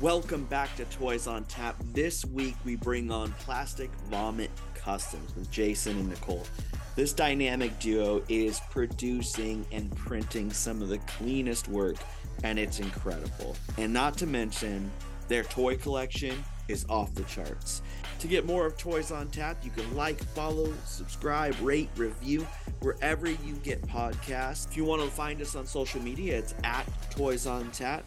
Welcome back to Toys on Tap. This week we bring on Plastic Vomit Customs with Jason and Nicole. This dynamic duo is producing and printing some of the cleanest work, and it's incredible. And not to mention, their toy collection is off the charts. To get more of Toys on Tap, you can like, follow, subscribe, rate, review wherever you get podcasts. If you want to find us on social media, it's at Toys on Tap.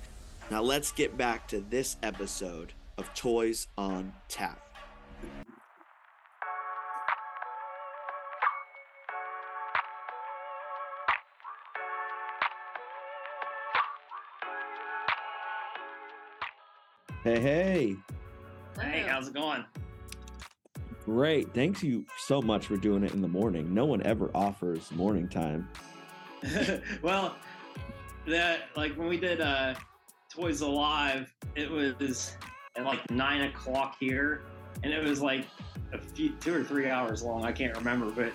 Now let's get back to this episode of Toys on Tap. Hey, hey. Hey, how's it going? Great. Thanks you so much for doing it in the morning. No one ever offers morning time. well, that like when we did uh Toys Alive, it was at like nine o'clock here, and it was like a few two or three hours long. I can't remember, but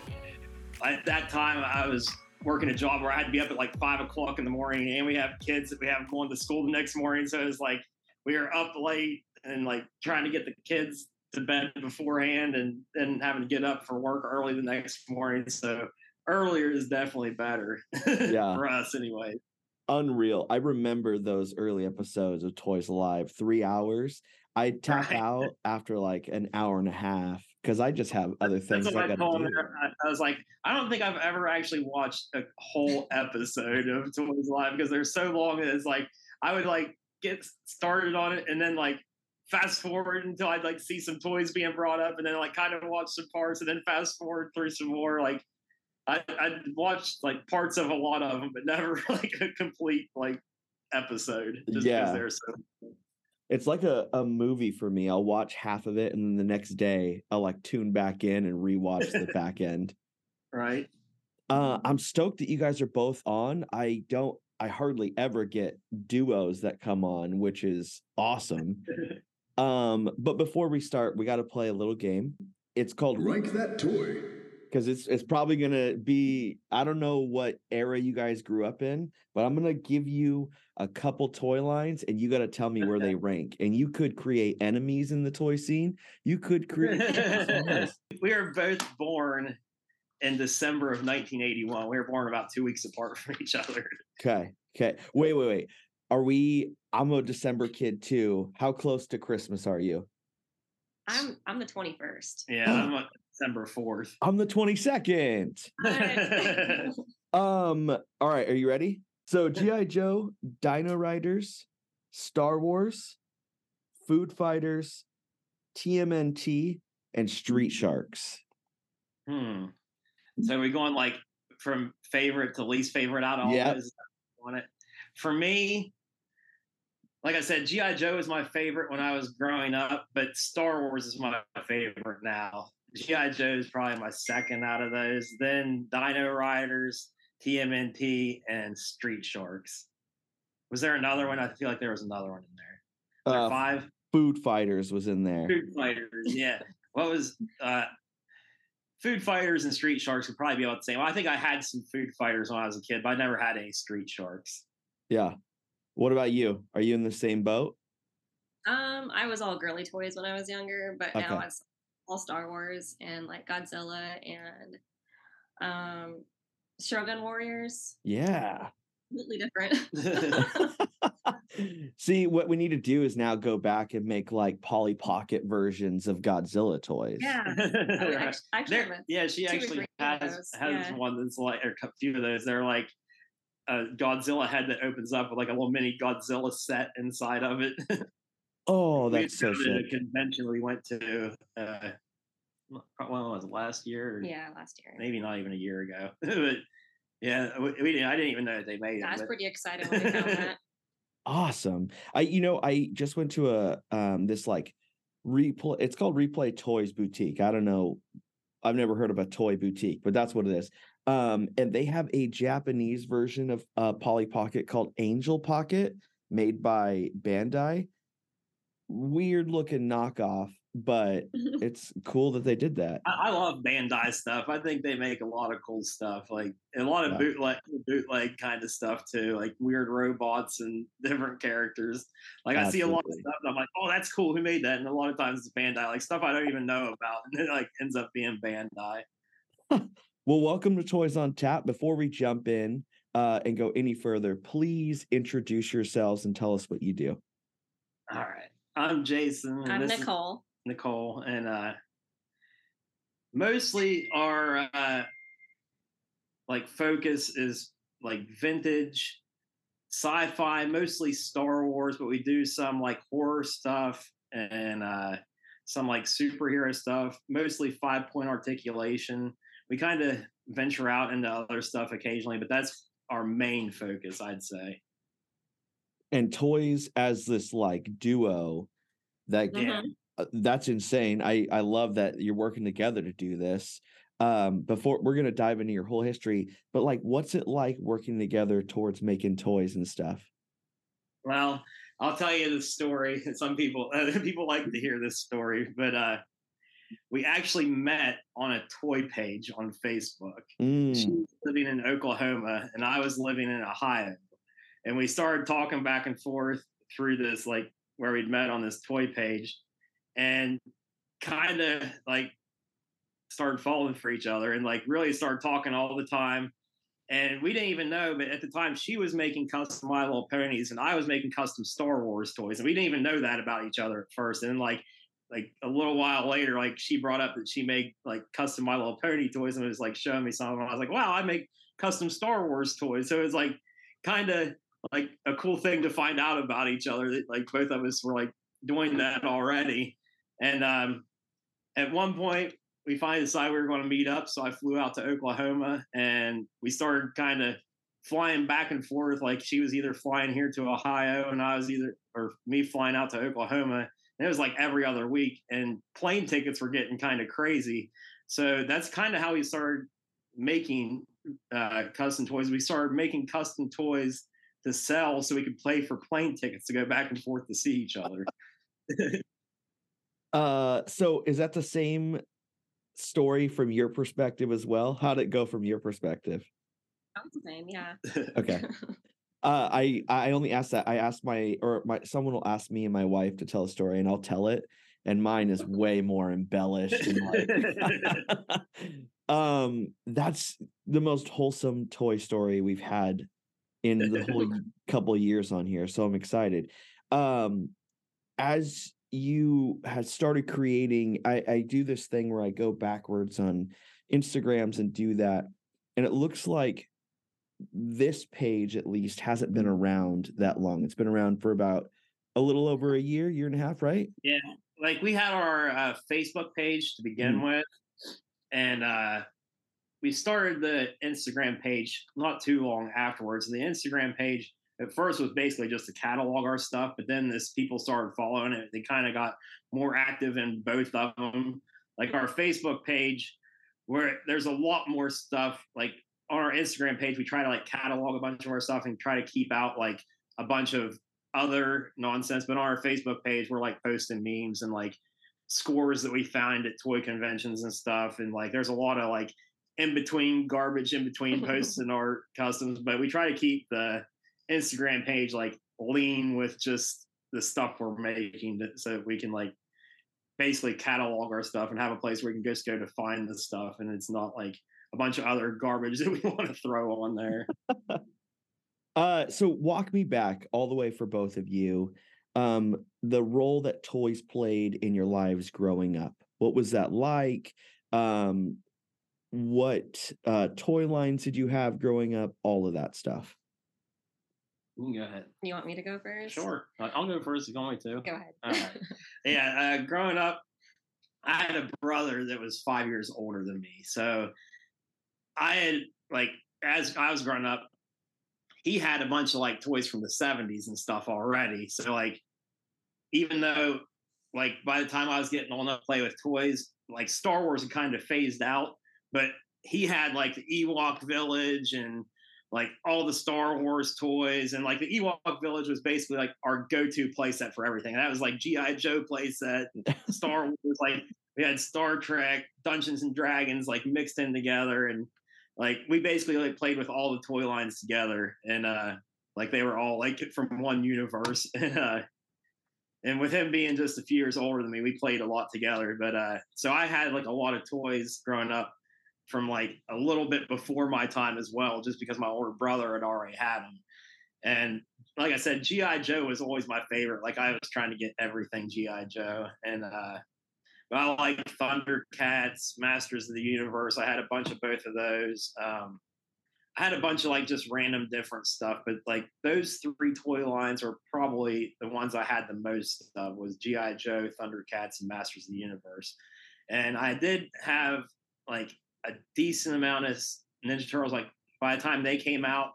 at that time I was working a job where I had to be up at like five o'clock in the morning, and we have kids that we have going to school the next morning, so it was like we were up late and like trying to get the kids to bed beforehand and then having to get up for work early the next morning. So earlier is definitely better. Yeah. for us anyway. Unreal. I remember those early episodes of Toys Alive, three hours. I'd tap Right. out after like an hour and a half because I just have other things I I got told do. I, I was like, I don't think I've ever actually watched a whole episode of Toys Alive because they're so long. that It's like I would like get started on it and then like fast forward until I'd like see some toys being brought up and then like kind of watch some parts and then fast forward through some more. Like I I watched like parts of a lot of them, but never like a complete like episode. Just Yeah. because so It's like a, a movie for me. I'll watch half of it and then the next day I'll like tune back in and rewatch the back end. right. Uh, I'm stoked that you guys are both on. I don't, I hardly ever get duos that come on, which is awesome. Um, but before we start, we got to play a little game. It's called Rank that toy. Because it's it's probably gonna be I don't know what era you guys grew up in, but I'm gonna give you a couple toy lines and you got to tell me where they rank. And you could create enemies in the toy scene. You could create. we were both born in December of 1981. We were born about two weeks apart from each other. okay, okay. Wait, wait, wait. Are we? I'm a December kid too. How close to Christmas are you? I'm I'm the 21st. Yeah, I'm on December 4th. I'm the 22nd. Um, all right, are you ready? So G.I. Joe, Dino Riders, Star Wars, Food Fighters, TMNT, and Street Sharks. hmm. So we going like from favorite to least favorite out of all Yep. those on it. For me, like I said, G.I. Joe is my favorite when I was growing up, but Star Wars is my favorite now. G.I. Joe is probably my second out of those. Then Dino Riders, TMNT, and Street Sharks. Was there another one? I feel like there was another one in there. Was there Uh, five? Food Fighters was in there. Food Fighters, yeah. What was uh Food Fighters and Street Sharks would probably be about the same. I think I had some Food Fighters when I was a kid, but I never had any Street Sharks. Yeah. What about you? Are you in the same boat? Um, I was all girly toys when I was younger, but now Okay. it's all Star Wars and like Godzilla and um Shogun Warriors. Yeah. Completely different. See, what we need to do is now go back and make like Polly Pocket versions of Godzilla toys. yeah. I would Right. actually, There- yeah, she actually has has yeah. one that's like or a few of those. They're like a Godzilla head that opens up with like a little mini Godzilla set inside of it. Oh, We that's so found sick. a convention we went to. Uh, when was it last year? Yeah, last year. maybe not even a year ago. but yeah, we, we didn't. I didn't even know that they made it. I it. was but- pretty excited when I found that. Awesome. I you know, I just went to a um this like replay it's called Replay Toys Boutique. I don't know. I've never heard of a toy boutique, but that's what it is. Um, and they have a Japanese version of uh Polly Pocket called Angel Pocket made by Bandai. Weird looking knockoff, but it's cool that they did that. I, I, love Bandai stuff. I think they make a lot of cool stuff, like a lot of yeah. bootleg, bootleg kind of stuff too, like weird robots and different characters. Like Absolutely. I see a lot of stuff, and I'm like, oh, that's cool. Who made that? And a lot of times it's Bandai, like stuff I don't even know about, and it like ends up being Bandai. well, welcome to Toys on Tap. Before we jump in uh, and go any further, please introduce yourselves and tell us what you do. All right. I'm Jason. I'm Nicole. Nicole, and uh, mostly our uh, like focus is like vintage sci-fi, mostly Star Wars, but we do some like horror stuff and uh, some like superhero stuff, mostly five point articulation. We kind of venture out into other stuff occasionally, but that's our main focus, I'd say. And toys as this like duo that mm-hmm. Uh, that's insane. I I love that you're working together to do this. Um, before we're gonna dive into your whole history, but like, what's it like working together towards making toys and stuff? Well, I'll tell you the story. Some people uh, people like to hear this story, but uh, we actually met on a toy page on Facebook. Mm. She was living in Oklahoma, and I was living in Ohio, and we started talking back and forth through this like where we'd met on this toy page and kind of like started falling for each other and like really started talking all the time. And we didn't even know, but at the time she was making custom My Little Ponies and I was making custom Star Wars toys. And we didn't even know that about each other at first. And like like a little while later, like she brought up that she made like custom My Little Pony toys and was like showing me some. And I was like, wow, I make custom Star Wars toys. So it was like kind of like a cool thing to find out about each other that like both of us were like doing that already. And um, at one point, we finally decided we were going to meet up. So I flew out to Oklahoma and we started kind of flying back and forth. Like she was either flying here to Ohio and I was either, or me flying out to Oklahoma. And it was like every other week. And plane tickets were getting kind of crazy. So that's kind of how we started making uh, custom toys. We started making custom toys to sell so we could play for plane tickets to go back and forth to see each other. Uh, so is that the same story from your perspective as well? How did it go from your perspective? That's the same, yeah. okay. Uh, I I only asked that. I asked my or my someone will ask me and my wife to tell a story, and I'll tell it. And mine is way more embellished. And like, um, that's the most wholesome toy story we've had in the whole couple years on here. So I'm excited. Um, as you had started creating I, I do this thing where i go backwards on instagrams and do that and it looks like this page at least hasn't been around that long it's been around for about a little over a year year and a half right yeah like we had our uh, facebook page to begin mm. with and uh we started the instagram page not too long afterwards the instagram page at first was basically just to catalog our stuff, but then this people started following it. They kind of got more active in both of them. Like our Facebook page, where there's a lot more stuff. Like on our Instagram page, we try to like catalog a bunch of our stuff and try to keep out like a bunch of other nonsense. But on our Facebook page, we're like posting memes and like scores that we found at toy conventions and stuff. And like there's a lot of like in between garbage in between posts and our customs, but we try to keep the Instagram page like lean with just the stuff we're making to, so we can like basically catalog our stuff and have a place where we can just go to find the stuff and it's not like a bunch of other garbage that we want to throw on there. uh so walk me back all the way for both of you. Um the role that toys played in your lives growing up. What was that like? Um what uh toy lines did you have growing up? All of that stuff. You can go ahead. You want me to go first? Sure. I'll go first if you want me to. Go ahead. All right. yeah. Uh, growing up, I had a brother that was five years older than me. So I had, like, as I was growing up, he had a bunch of like toys from the 70s and stuff already. So, like, even though, like, by the time I was getting old enough to play with toys, like, Star Wars had kind of phased out, but he had like the Ewok Village and like all the Star Wars toys, and like the Ewok Village was basically like our go-to playset for everything. And that was like GI Joe playset, Star Wars, like we had Star Trek, Dungeons and Dragons, like mixed in together, and like we basically like played with all the toy lines together, and uh, like they were all like from one universe, and uh, and with him being just a few years older than me, we played a lot together. But uh, so I had like a lot of toys growing up from like a little bit before my time as well, just because my older brother had already had them. And like I said, GI Joe was always my favorite. Like I was trying to get everything GI Joe, and uh, I like Thundercats, Masters of the Universe. I had a bunch of both of those. Um, I had a bunch of like just random different stuff, but like those three toy lines are probably the ones I had the most of was GI Joe, Thundercats, and Masters of the Universe. And I did have like a decent amount of Ninja Turtles. Like by the time they came out,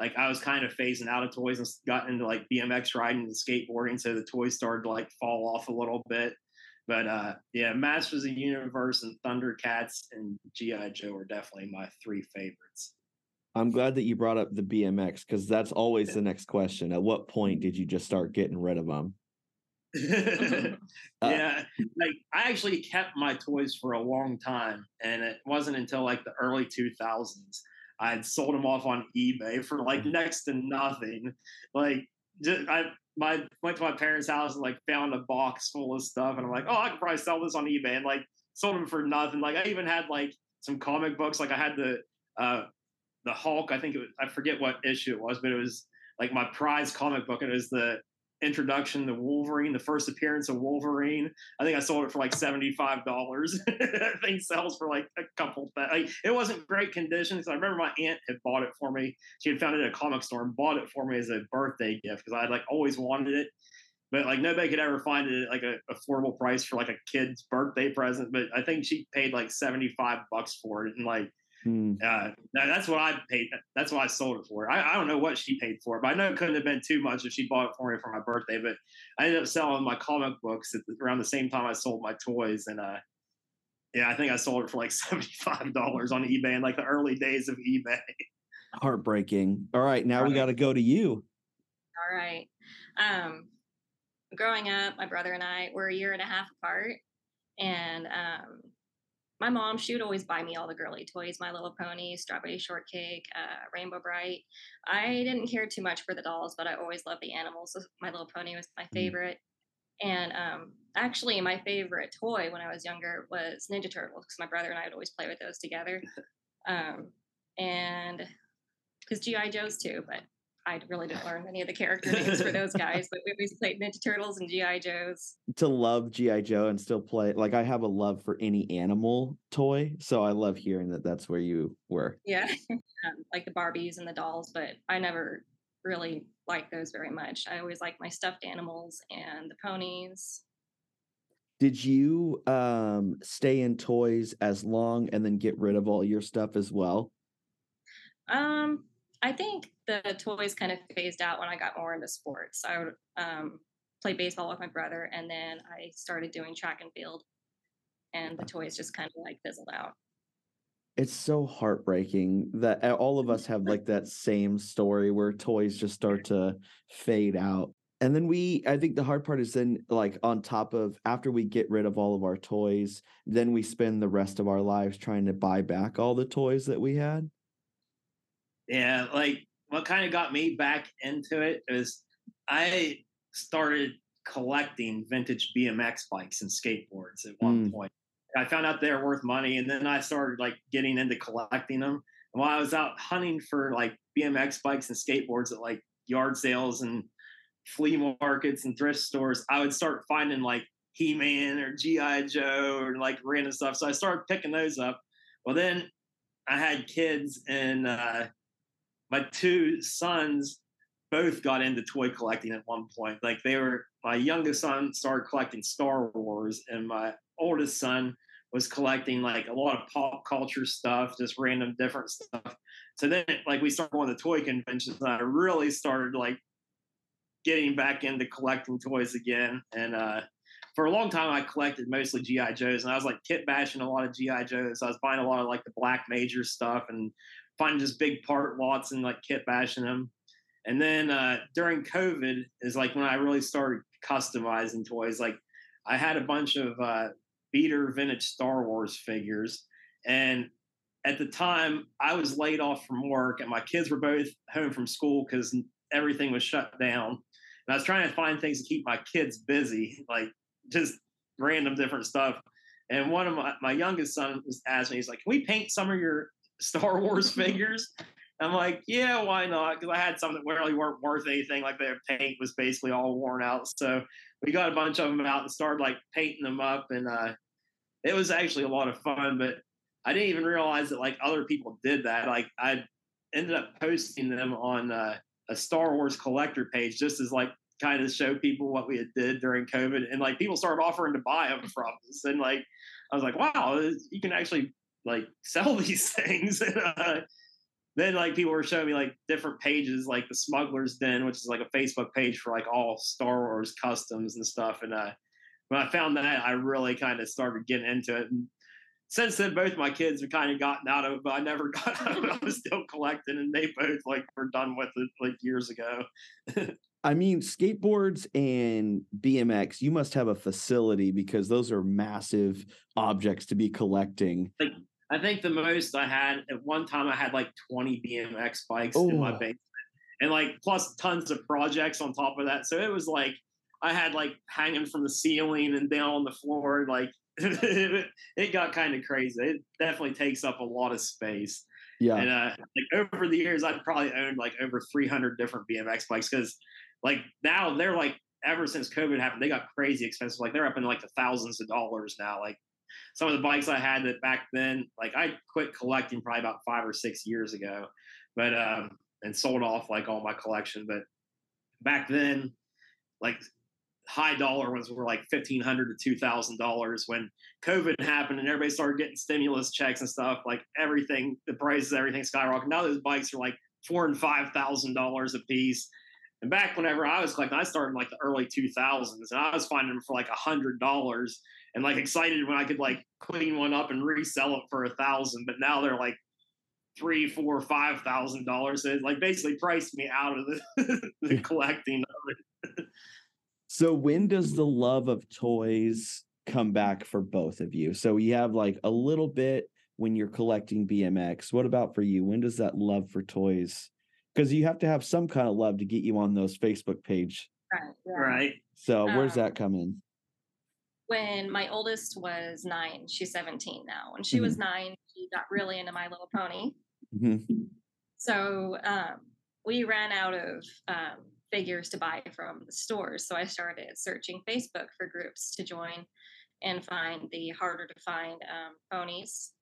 like I was kind of phasing out of toys and got into like BMX riding and skateboarding, so the toys started to like fall off a little bit. But uh, yeah, Masters of the Universe and Thundercats and GI Joe are definitely my three favorites. I'm glad that you brought up the BMX because that's always the next question. At what point did you just start getting rid of them? Uh, yeah, like I actually kept my toys for a long time, and it wasn't until like the early 2000s I had sold them off on eBay for like mm-hmm. next to nothing. Like, just, I my went to my parents' house and like found a box full of stuff, and I'm like, oh, I could probably sell this on eBay, and like sold them for nothing. Like, I even had like some comic books. Like, I had the uh the Hulk. I think it was, I forget what issue it was, but it was like my prize comic book, and it was the introduction to Wolverine, the first appearance of Wolverine. I think I sold it for like seventy-five dollars. that thing sells for like a couple. Like, it wasn't great condition. So I remember my aunt had bought it for me. She had found it at a comic store and bought it for me as a birthday gift because I had like always wanted it. But like nobody could ever find it at like a affordable price for like a kid's birthday present. But I think she paid like seventy-five bucks for it, and like Hmm. Uh, that's what I paid. That's what I sold it for. I, I, don't know what she paid for it, but I know it couldn't have been too much if she bought it for me for my birthday. But I ended up selling my comic books at the, around the same time I sold my toys, and uh, yeah, I think I sold it for like seventy five dollars on eBay in like the early days of eBay. Heartbreaking. All right, now right. we got to go to you. All right. Um, growing up, my brother and I were a year and a half apart, and um, my mom, she would always buy me all the girly toys, My Little Pony, Strawberry Shortcake, uh, Rainbow Brite. I didn't care too much for the dolls, but I always loved the animals. My Little Pony was my mm. favorite. And um, actually, my favorite toy when I was younger was Ninja Turtles because my brother and I would always play with those together. Um, and because GI Joes too, but I really didn't learn any of the character names for those guys, but we always played Ninja Turtles and GI Joes. To love GI Joe and still play, like I have a love for any animal toy, so I love hearing that that's where you were. Yeah, um, like the Barbies and the dolls, but I never really liked those very much. I always liked my stuffed animals and the ponies. Did you um, stay in toys as long and then get rid of all your stuff as well? Um, I think the toys kind of phased out when I got more into sports. I would um, play baseball with my brother, and then I started doing track and field, and the toys just kind of like fizzled out. It's so heartbreaking that all of us have like that same story where toys just start to fade out. And then we, I think the hard part is then, like, on top of after we get rid of all of our toys, then we spend the rest of our lives trying to buy back all the toys that we had. Yeah, like what kind of got me back into it is I started collecting vintage BMX bikes and skateboards at one mm. point. I found out they're worth money, and then I started like getting into collecting them. And while I was out hunting for like BMX bikes and skateboards at like yard sales and flea markets and thrift stores, I would start finding like He Man or G.I. Joe or like random stuff. So I started picking those up. Well, then I had kids, and uh, my two sons both got into toy collecting at one point. Like they were, my youngest son started collecting Star Wars, and my oldest son was collecting like a lot of pop culture stuff, just random different stuff. So then, like, we started going to toy conventions, and I really started like getting back into collecting toys again. And uh, for a long time, I collected mostly GI Joes, and I was like kit bashing a lot of GI Joes. I was buying a lot of like the Black Major stuff and finding just big part lots and like kit bashing them. And then uh, during COVID is like when I really started customizing toys. Like I had a bunch of uh, beater vintage Star Wars figures, and at the time I was laid off from work, and my kids were both home from school because everything was shut down. And I was trying to find things to keep my kids busy, like just random different stuff. And one of my, my youngest son was asked me, he's like, Can we paint some of your Star Wars figures? I'm like, yeah, why not? Because I had some that really weren't worth anything. Like their paint was basically all worn out. So we got a bunch of them out and started like painting them up. And uh, it was actually a lot of fun. But I didn't even realize that like other people did that. Like I ended up posting them on uh, a Star Wars collector page just as like kind of show people what we had did during COVID. And like people started offering to buy them from us. And like I was like, wow, you can actually like sell these things. and, uh, then like people were showing me like different pages, like the Smuggler's Den, which is like a Facebook page for like all Star Wars customs and stuff. And uh, when I found that, I really kind of started getting into it. And since then, both my kids have kind of gotten out of it, but I never got out of it. I was still collecting, and they both like were done with it like years ago. I mean, skateboards and BMX, you must have a facility because those are massive objects to be collecting. Like I think the most I had at one time I had like 20 BMX bikes oh. in my oh. basement. And like plus tons of projects on top of that. So it was like I had like hanging from the ceiling and down on the floor. Like it got kind of crazy. It definitely takes up a lot of space. Yeah. And uh, like over the years, I've probably owned like over 300 different BMX bikes because like now they're like ever since COVID happened, they got crazy expensive. Like they're up in like the thousands of dollars now. Like some of the bikes I had that back then, like I quit collecting probably about five or six years ago, but um, and sold off like all my collection. But back then, like high dollar ones were like fifteen hundred to two thousand dollars when COVID happened and everybody started getting stimulus checks and stuff. Like everything, the prices, everything skyrocketed. Now those bikes are like four and five thousand dollars a piece. And back whenever I was collecting, I started in like the early 2000s, and I was finding them for like a hundred dollars and like excited when I could like clean one up and resell it for a thousand. But now they're like three, four, five thousand dollars. So it like basically priced me out of the, the collecting of it. so when does mm. the love of toys come back for both of you? So you have like a little bit when you're collecting BMX. What about for you? When does that love for toys? Because you have to have some kind of love to get you on those Facebook page. Right. Right. So where's um, that come in? when my oldest was nine, she's 17 now. When she mm-hmm. was nine, she got really into My Little Pony. Mm-hmm. So um, we ran out of um, figures to buy from the stores. So I started searching Facebook for groups to join and find the harder to find um, ponies.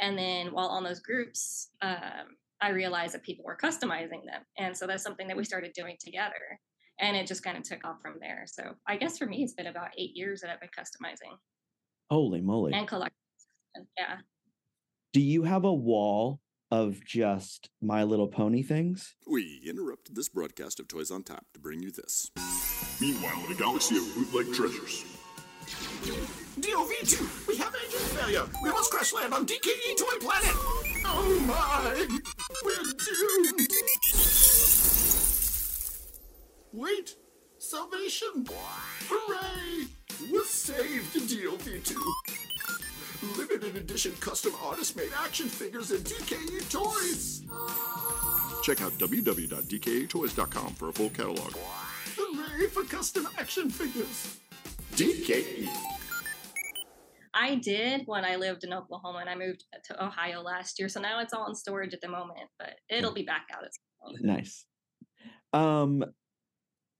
And then while on those groups, um, I realized that people were customizing them. And so that's something that we started doing together and it just kind of took off from there. So I guess for me, it's been about eight years that I've been customizing. Holy moly! And collecting. Yeah. Do you have a wall of just My Little Pony things? We interrupted this broadcast of Toys on Tap to bring you this. Meanwhile, in a galaxy of bootleg treasures. DOV2, we have engine failure. We must crash land on DKE Toy Planet. Oh my, we're doomed. Wait! Salvation! Hooray! We're saved, DLV2! Limited edition custom artist made action figures and DKE toys! Check out www.dketoys.com for a full catalog. Hooray for custom action figures! DKE! I did when I lived in Oklahoma and I moved to Ohio last year. So now it's all in storage at the moment, but it'll be back out at some point. Nice. Um,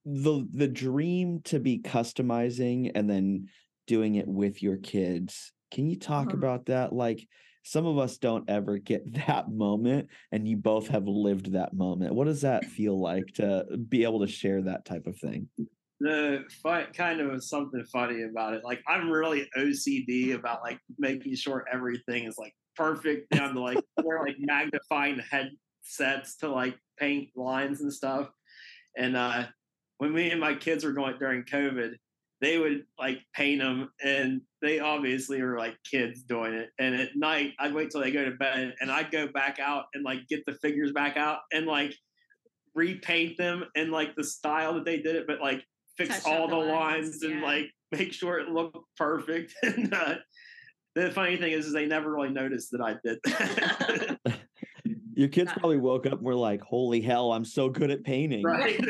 the the dream to be customizing and then doing it with your kids can you talk uh-huh. about that like some of us don't ever get that moment and you both have lived that moment what does that feel like to be able to share that type of thing the fight kind of something funny about it. Like i'm really ocd about like making sure everything is like perfect. Down to like we're like magnifying headsets to like paint lines and stuff. And uh when me and my kids were going during COVID, they would like paint them and they obviously were like kids doing it. And at night i'd wait till they go to bed and i'd go back out and like get the figures back out and like repaint them in like the style that they did it. But like fix Touch all the the lines lines, and yeah. like make sure it looked perfect and uh, the funny thing is, is they never really noticed that i did that Your kids Yeah. probably woke up and were like, "Holy hell, I'm so good at painting." right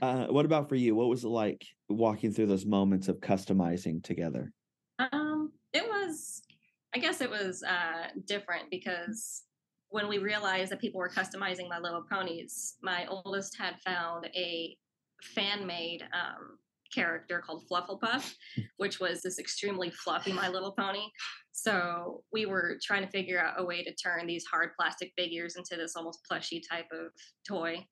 Uh, what about for you? What was it like walking through those moments of customizing together? Um, it was, I guess it was uh, different because when we realized that people were customizing My Little Ponies, my oldest had found a fan made um, character called Flufflepuff, which was this extremely fluffy My Little Pony. So we were trying to figure out a way to turn these hard plastic figures into this almost plushy type of toy.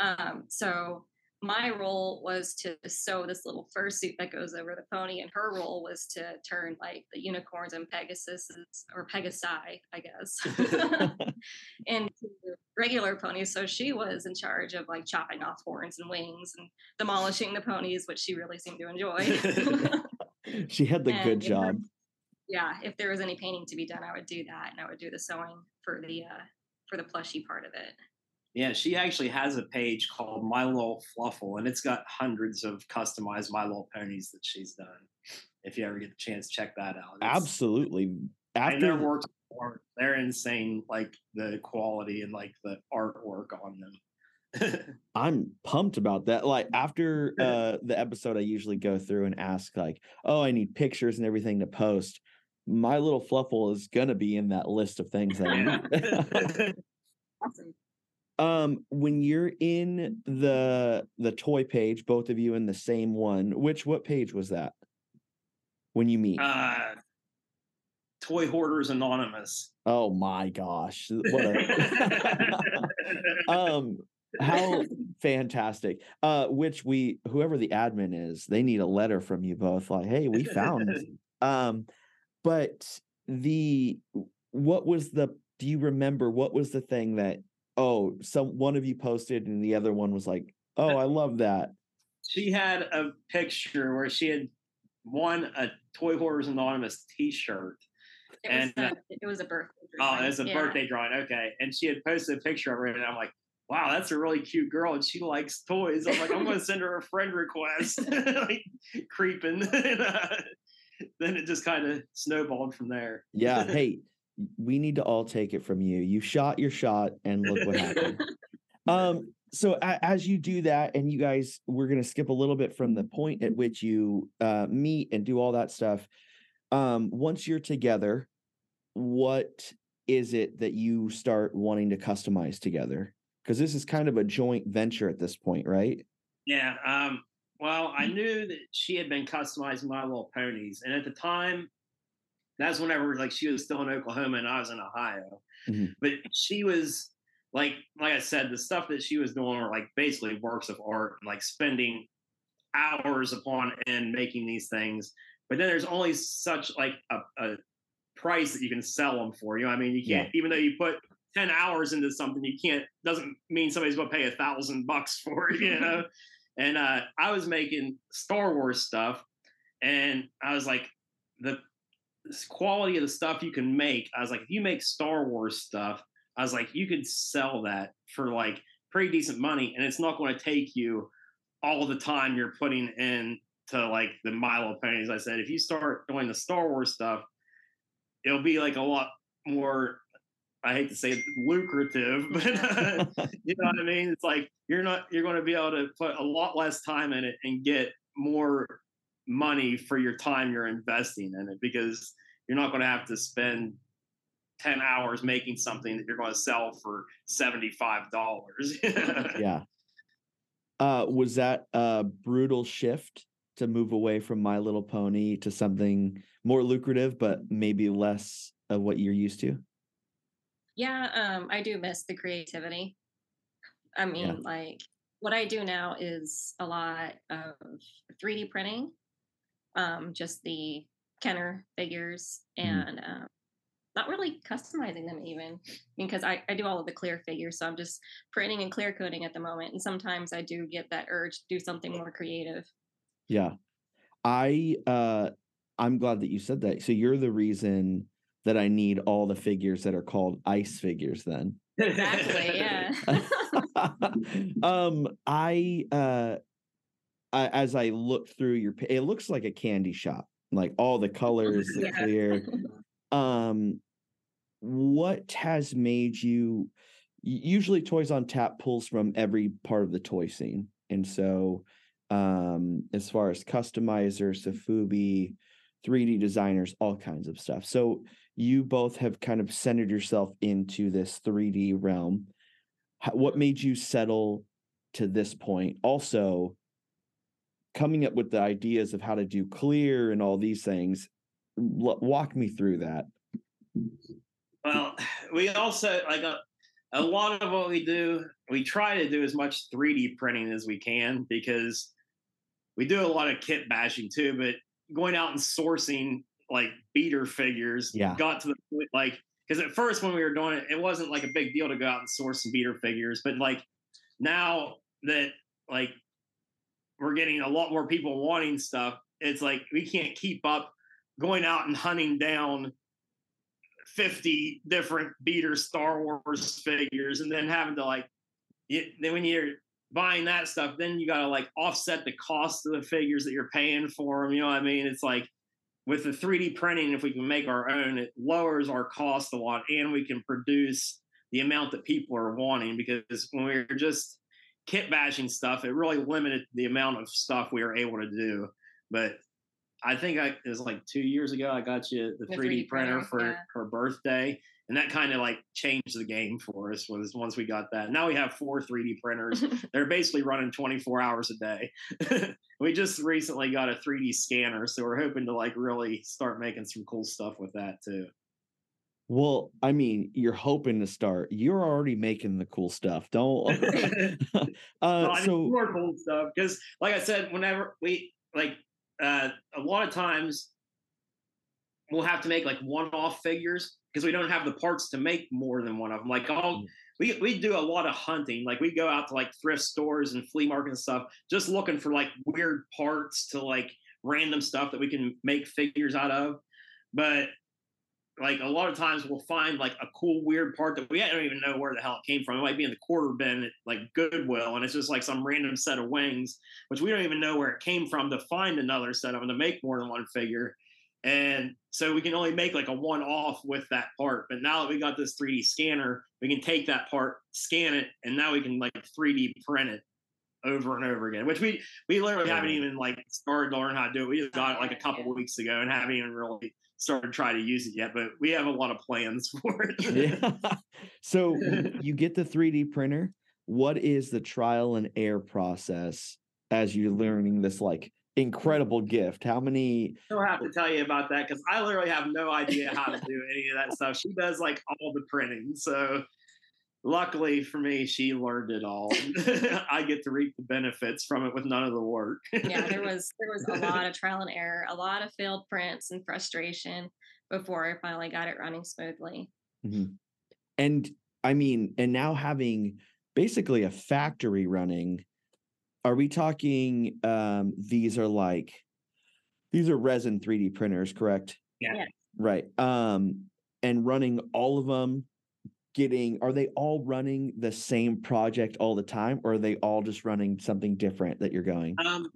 Um, so my role was to sew this little fursuit that goes over the pony, and her role was to turn like the unicorns and Pegasus or Pegasi, I guess, into regular ponies. So she was in charge of like chopping off horns and wings and demolishing the ponies, which she really seemed to enjoy. She had the And good if there- job. yeah, if there was any painting to be done, I would do that, and I would do the sewing for the uh, for the plushy part of it. Yeah, she actually has a page called My Little Fluffle, and it's got hundreds of customized My Little Ponies that she's done. If you ever get the chance, check that out. It's- Absolutely. And After their the- works, are- they're insane. Like the quality and like the artwork on them. I'm pumped about that. Like after uh the episode, I usually go through and ask like, "Oh, I need pictures and everything to post." My little fluffle is gonna be in that list of things that I need. Awesome. um, when you're in the the toy page, both of you in the same one. Which what page was that? When you meet? uh, Toy Hoarders Anonymous. oh my gosh! What a um how fantastic uh which we whoever the admin is they need a letter from you both like hey we found um but the what was the do you remember what was the thing that oh some one of you posted and the other one was like oh i love that she had a picture where she had won a Toy Hoarders Anonymous T-shirt. It And, was uh, a, it was a birthday. Drawing. Oh, drawing, it's a yeah. birthday drawing. Okay. And she had posted a picture of her, and I'm like, wow, that's a really cute girl. And she likes toys. I'm like, I'm going to send her a friend request, like creeping. and, uh, then it just kind of snowballed from there. yeah hey we need to all take it from you you shot your shot and look what happened um so a- as you do that and you guys we're going to skip a little bit from the point at which you uh meet and do all that stuff um once you're together what is it that you start wanting to customize together because this is kind of a joint venture at this point right Yeah. Um, well, I knew that she had been customizing My Little Ponies, and at the time, that's whenever like she was still in Oklahoma and I was in Ohio. Mhm. But she was like, like I said, the stuff that she was doing were like basically works of art, like spending hours upon end making these things. But then there's only such like a, a price that you can sell them for. You know, I mean, you can't even though you put 10 hours into something, you can't doesn't mean somebody's gonna pay a thousand bucks for it, you know. and uh I was making Star Wars stuff, and I was like, the quality of the stuff you can make, I was like, if you make Star Wars stuff, I was like, you could sell that for like pretty decent money, and it's not going to take you all the time you're putting in to like the Milo pennies. I said, if you start doing the Star Wars stuff, it'll be like a lot more. I hate to say it, lucrative, but you know what I mean. It's like you're not you're going to be able to put a lot less time in it and get more money for your time you're investing in it because you're not going to have to spend 10 hours making something that you're going to sell for $75 yeah uh was that a brutal shift to move away from my little pony to something more lucrative but maybe less of what you're used to Yeah, um, I do miss the creativity. I mean, Yeah. like what I do now is a lot of 3D printing, um, just the Kenner figures Mhm. and um, not really customizing them even because I, I do all of the clear figures. So I'm just printing and clear coating at the moment. And sometimes I do get that urge to do something more creative. Yeah. I uh I'm glad that you said that. So you're the reason that I need all the figures that are called ice figures then. Exactly. Yeah. um I uh I, as I look through your it looks like a candy shop. Like all the colors, the Yeah. clear. Um what has made you usually toys on tap pulls from every part of the toy scene and so um as far as customizers sofubi 3d designers all kinds of stuff. So you both have kind of centered yourself into this 3d realm. What made you settle to this point? Also coming up with the ideas of how to do clear and all these things l- walk me through that. Well, we also like a, a lot of what we do, we try to do as much 3D printing as we can because we do a lot of kit bashing too, but going out and sourcing like beater figures Yeah. got to the point like because at first when we were doing it, it wasn't like a big deal to go out and source some beater figures, but like now that like we're getting a lot more people wanting stuff, it's like we can't keep up going out and hunting down 50 different beater Star Wars figures and then having to like you, then when you're buying that stuff then you got to like offset the cost of the figures that you're paying for them you know what I mean it's like with the 3D printing if we can make our own it lowers our cost a lot and we can produce the amount that people are wanting because when we were just kit bashing stuff it really limited the amount of stuff we were able to do but I think I it was like two years ago. I got you the, The 3D, 3D printer, printer, for yeah. her birthday, and that kind of like changed the game for us. Was once we got that. Now we have four 3D printers. They're basically running 24 hours a day. we just recently got a 3D scanner, so we're hoping to like really start making some cool stuff with that too. Well, I mean, you're hoping to start. You're already making the cool stuff. Don't. uh, Well, I mean, so more cool stuff because, like I said, whenever we like uh, a lot of times we'll have to make like one-off figures because we don't have the parts to make more than one of them. Like all Mm. we we do a lot of hunting. Like we go out to like thrift stores and flea markets and stuff, just looking for like weird parts to like random stuff that we can make figures out of. But like a lot of times we'll find like a cool weird part that we don't even know where the hell it came from. It might be in the quarter bin at like Goodwill, and it's just like some random set of wings, which we don't even know where it came from to find another set of them to make more than one figure. And so we can only make like a one off with that part. But now that we got this 3D scanner, we can take that part, scan it, and now we can like 3D print it over and over again, which we we literally haven't even like started to learn how to do it. We just got it like a couple Yeah. weeks ago and haven't even really started to try to use it yet, but we have a lot of plans for it. yeah. so you get the 3D printer. What is the trial and error process as you're learning this like incredible gift? How many? She'll have to tell you about that because I literally have no idea how to do any of that stuff. She does like all the printing. So luckily for me, she learned it all. I get to reap the benefits from it with none of the work. yeah, there was there was a lot of trial and error, a lot of failed prints and frustration before I finally got it running smoothly. Mhm. And I mean, and now having basically a factory running, are we talking? Um, these are like these are resin 3D printers, correct? Yeah. Yeah. Right. Um, and running all of them, getting are they all running the same project all the time, or are they all just running something different that you're going? Um,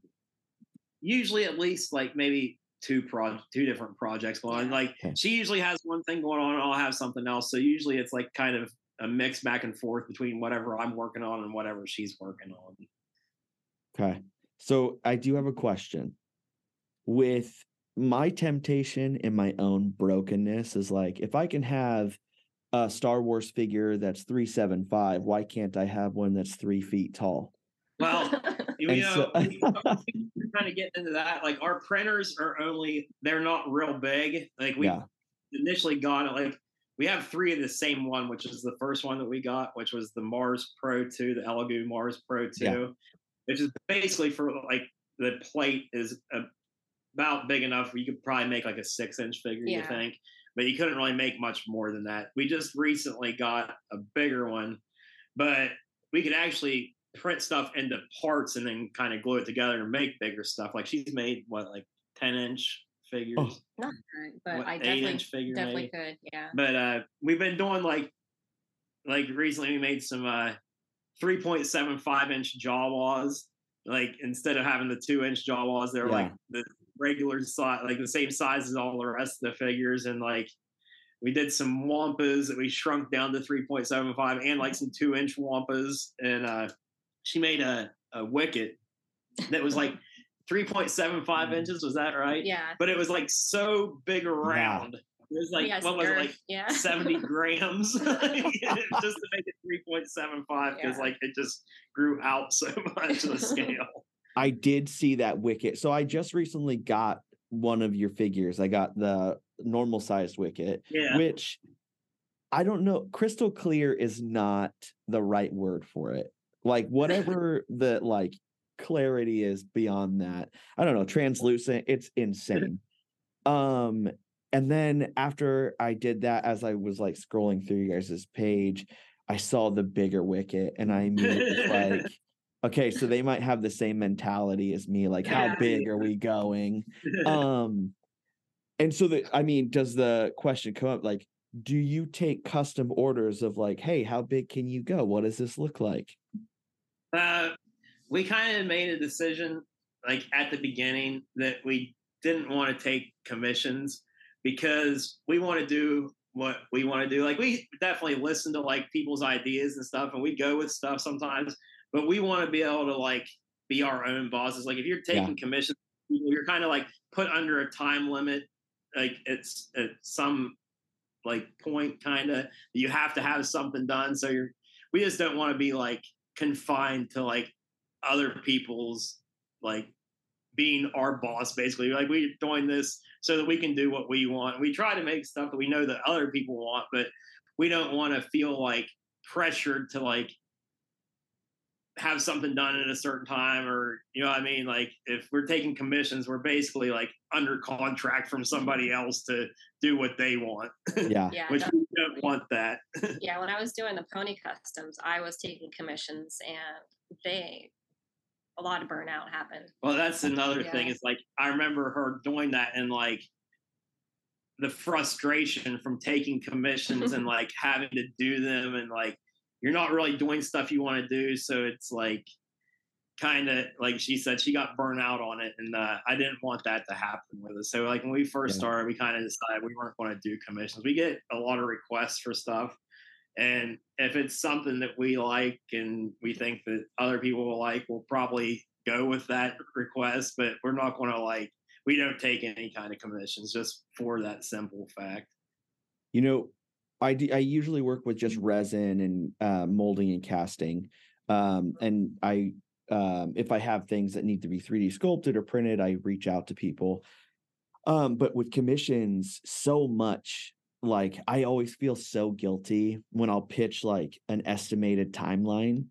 usually at least like maybe two pro two different projects going Like Okay. she usually has one thing going on, and I'll have something else. So usually it's like kind of a mix back and forth between whatever I'm working on and whatever she's working on. Okay. So I do have a question. With my temptation and my own brokenness is like if I can have a Star Wars figure that's 375, why can't I have one that's three feet tall? Well, you And know, so- we kind of getting into that. Like our printers are only they're not real big. Like we Yeah. initially got it like we have three of the same one, which is the first one that we got, which was the Mars Pro 2, the Elegoo Mars Pro 2, Yeah. Which is basically for like the plate is about big enough where you could probably make like a six inch figure, you think, but you couldn't really make much more than that. We just recently got a bigger one, but we could actually print stuff into parts and then kind of glue it together and make bigger stuff. Like she's made what like ten inch figures, Oh. Not good, but what, I definitely figure definitely maybe. could. Yeah. But uh, we've been doing like like recently we made some uh 3.75 inch Jawas. Like instead of having the two inch Jawas, they're Yeah. like the regular size, like the same size as all the rest of the figures. And like we did some wampas that we shrunk down to 3.75 and like some two inch wampas. And uh she made a, a wicket that was like 3.75 inches. Was that right? Yeah. But it was like so big around. It was like Yeah, what was it like Yeah. 70 grams just to make it 3.75 because Yeah. like it just grew out so much on the scale. I did see that wicket. So I just recently got one of your figures. I got the normal sized wicket, Yeah. which I don't know. Crystal clear is not the right word for it. Like whatever the like clarity is beyond that. I don't know. Translucent. It's insane. Um, and then after I did that, as I was like scrolling through you guys' page, I saw the bigger wicket, and I immediately was like, okay, so they might have the same mentality as me. Like, how big are we going? Um, and so the I mean, does the question come up like, do you take custom orders of like, hey, how big can you go? What does this look like? Uh, we kind of made a decision like at the beginning that we didn't want to take commissions because we want to do what we want to do. Like we definitely listen to like people's ideas and stuff, and we go with stuff sometimes, but we want to be able to like be our own bosses. Like if you're Yeah. taking commissions, you're kind of like put under a time limit. Like it's at some like point kind of you have to have something done. So you're we just don't want to be like confined to like other people's like being our boss basically like we're doing this so that we can do what we want we try to make stuff that we know that other people want but we don't want to feel like pressured to like have something done at a certain time or you know what i mean like if we're taking commissions we're basically like under contract from somebody else to do what they want Yeah. Yeah. which that- we don't want that yeah. When I was doing the pony customs, I was taking commissions, and they a lot of burnout happened. Well, that's another thing. Yeah. Is like I remember her doing that and like the frustration from taking commissions and like having to do them and like you're not really doing stuff you want to do. So it's like kind of like she said, she got burnt out on it, and uh, I didn't want that to happen with us. So like when we first Yeah. started, we kind of decided we weren't going to do commissions. We get a lot of requests for stuff. And if it's something that we like and we think that other people will like, we'll probably go with that request. But we're not going to like, we don't take any kind of commissions just for that simple fact. You know, I do, I usually work with just resin and uh, molding and casting, um, and I um, if I have things that need to be 3D sculpted or printed, I reach out to people. Um, but with commissions, so much like I always feel so guilty when I'll pitch like an estimated timeline.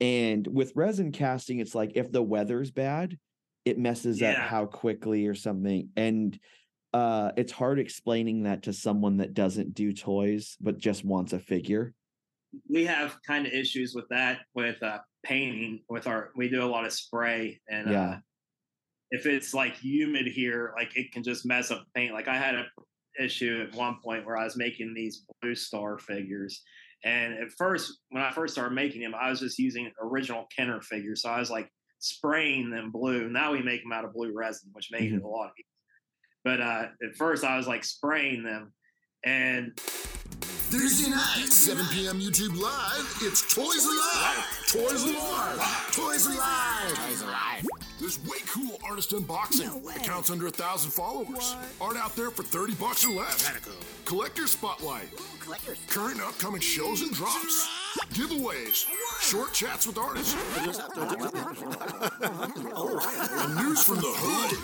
And with resin casting, it's like if the weather's bad, it messes up how quickly or something. And uh it's hard explaining that to someone that doesn't do toys but just wants a figure. we have kind of issues with that with uh, painting with our we do a lot of spray and Yeah. uh, if it's like humid here like it can just mess up paint like i had a issue at one point where i was making these blue star figures and at first when i first started making them i was just using original kenner figures so i was like spraying them blue now we make them out of blue resin which made it a lot easier but uh, at first i was like spraying them and Thursday night, 7 p.m. YouTube Live. It's Toys Alive. Toys Alive. Toys Alive. Toys Alive. There's way cool artist unboxing. Accounts under a thousand followers. Art out there for 30 bucks or less. Collector spotlight. Current and upcoming shows and drops. Giveaways. Short chats with artists. Oh, and news from the hood.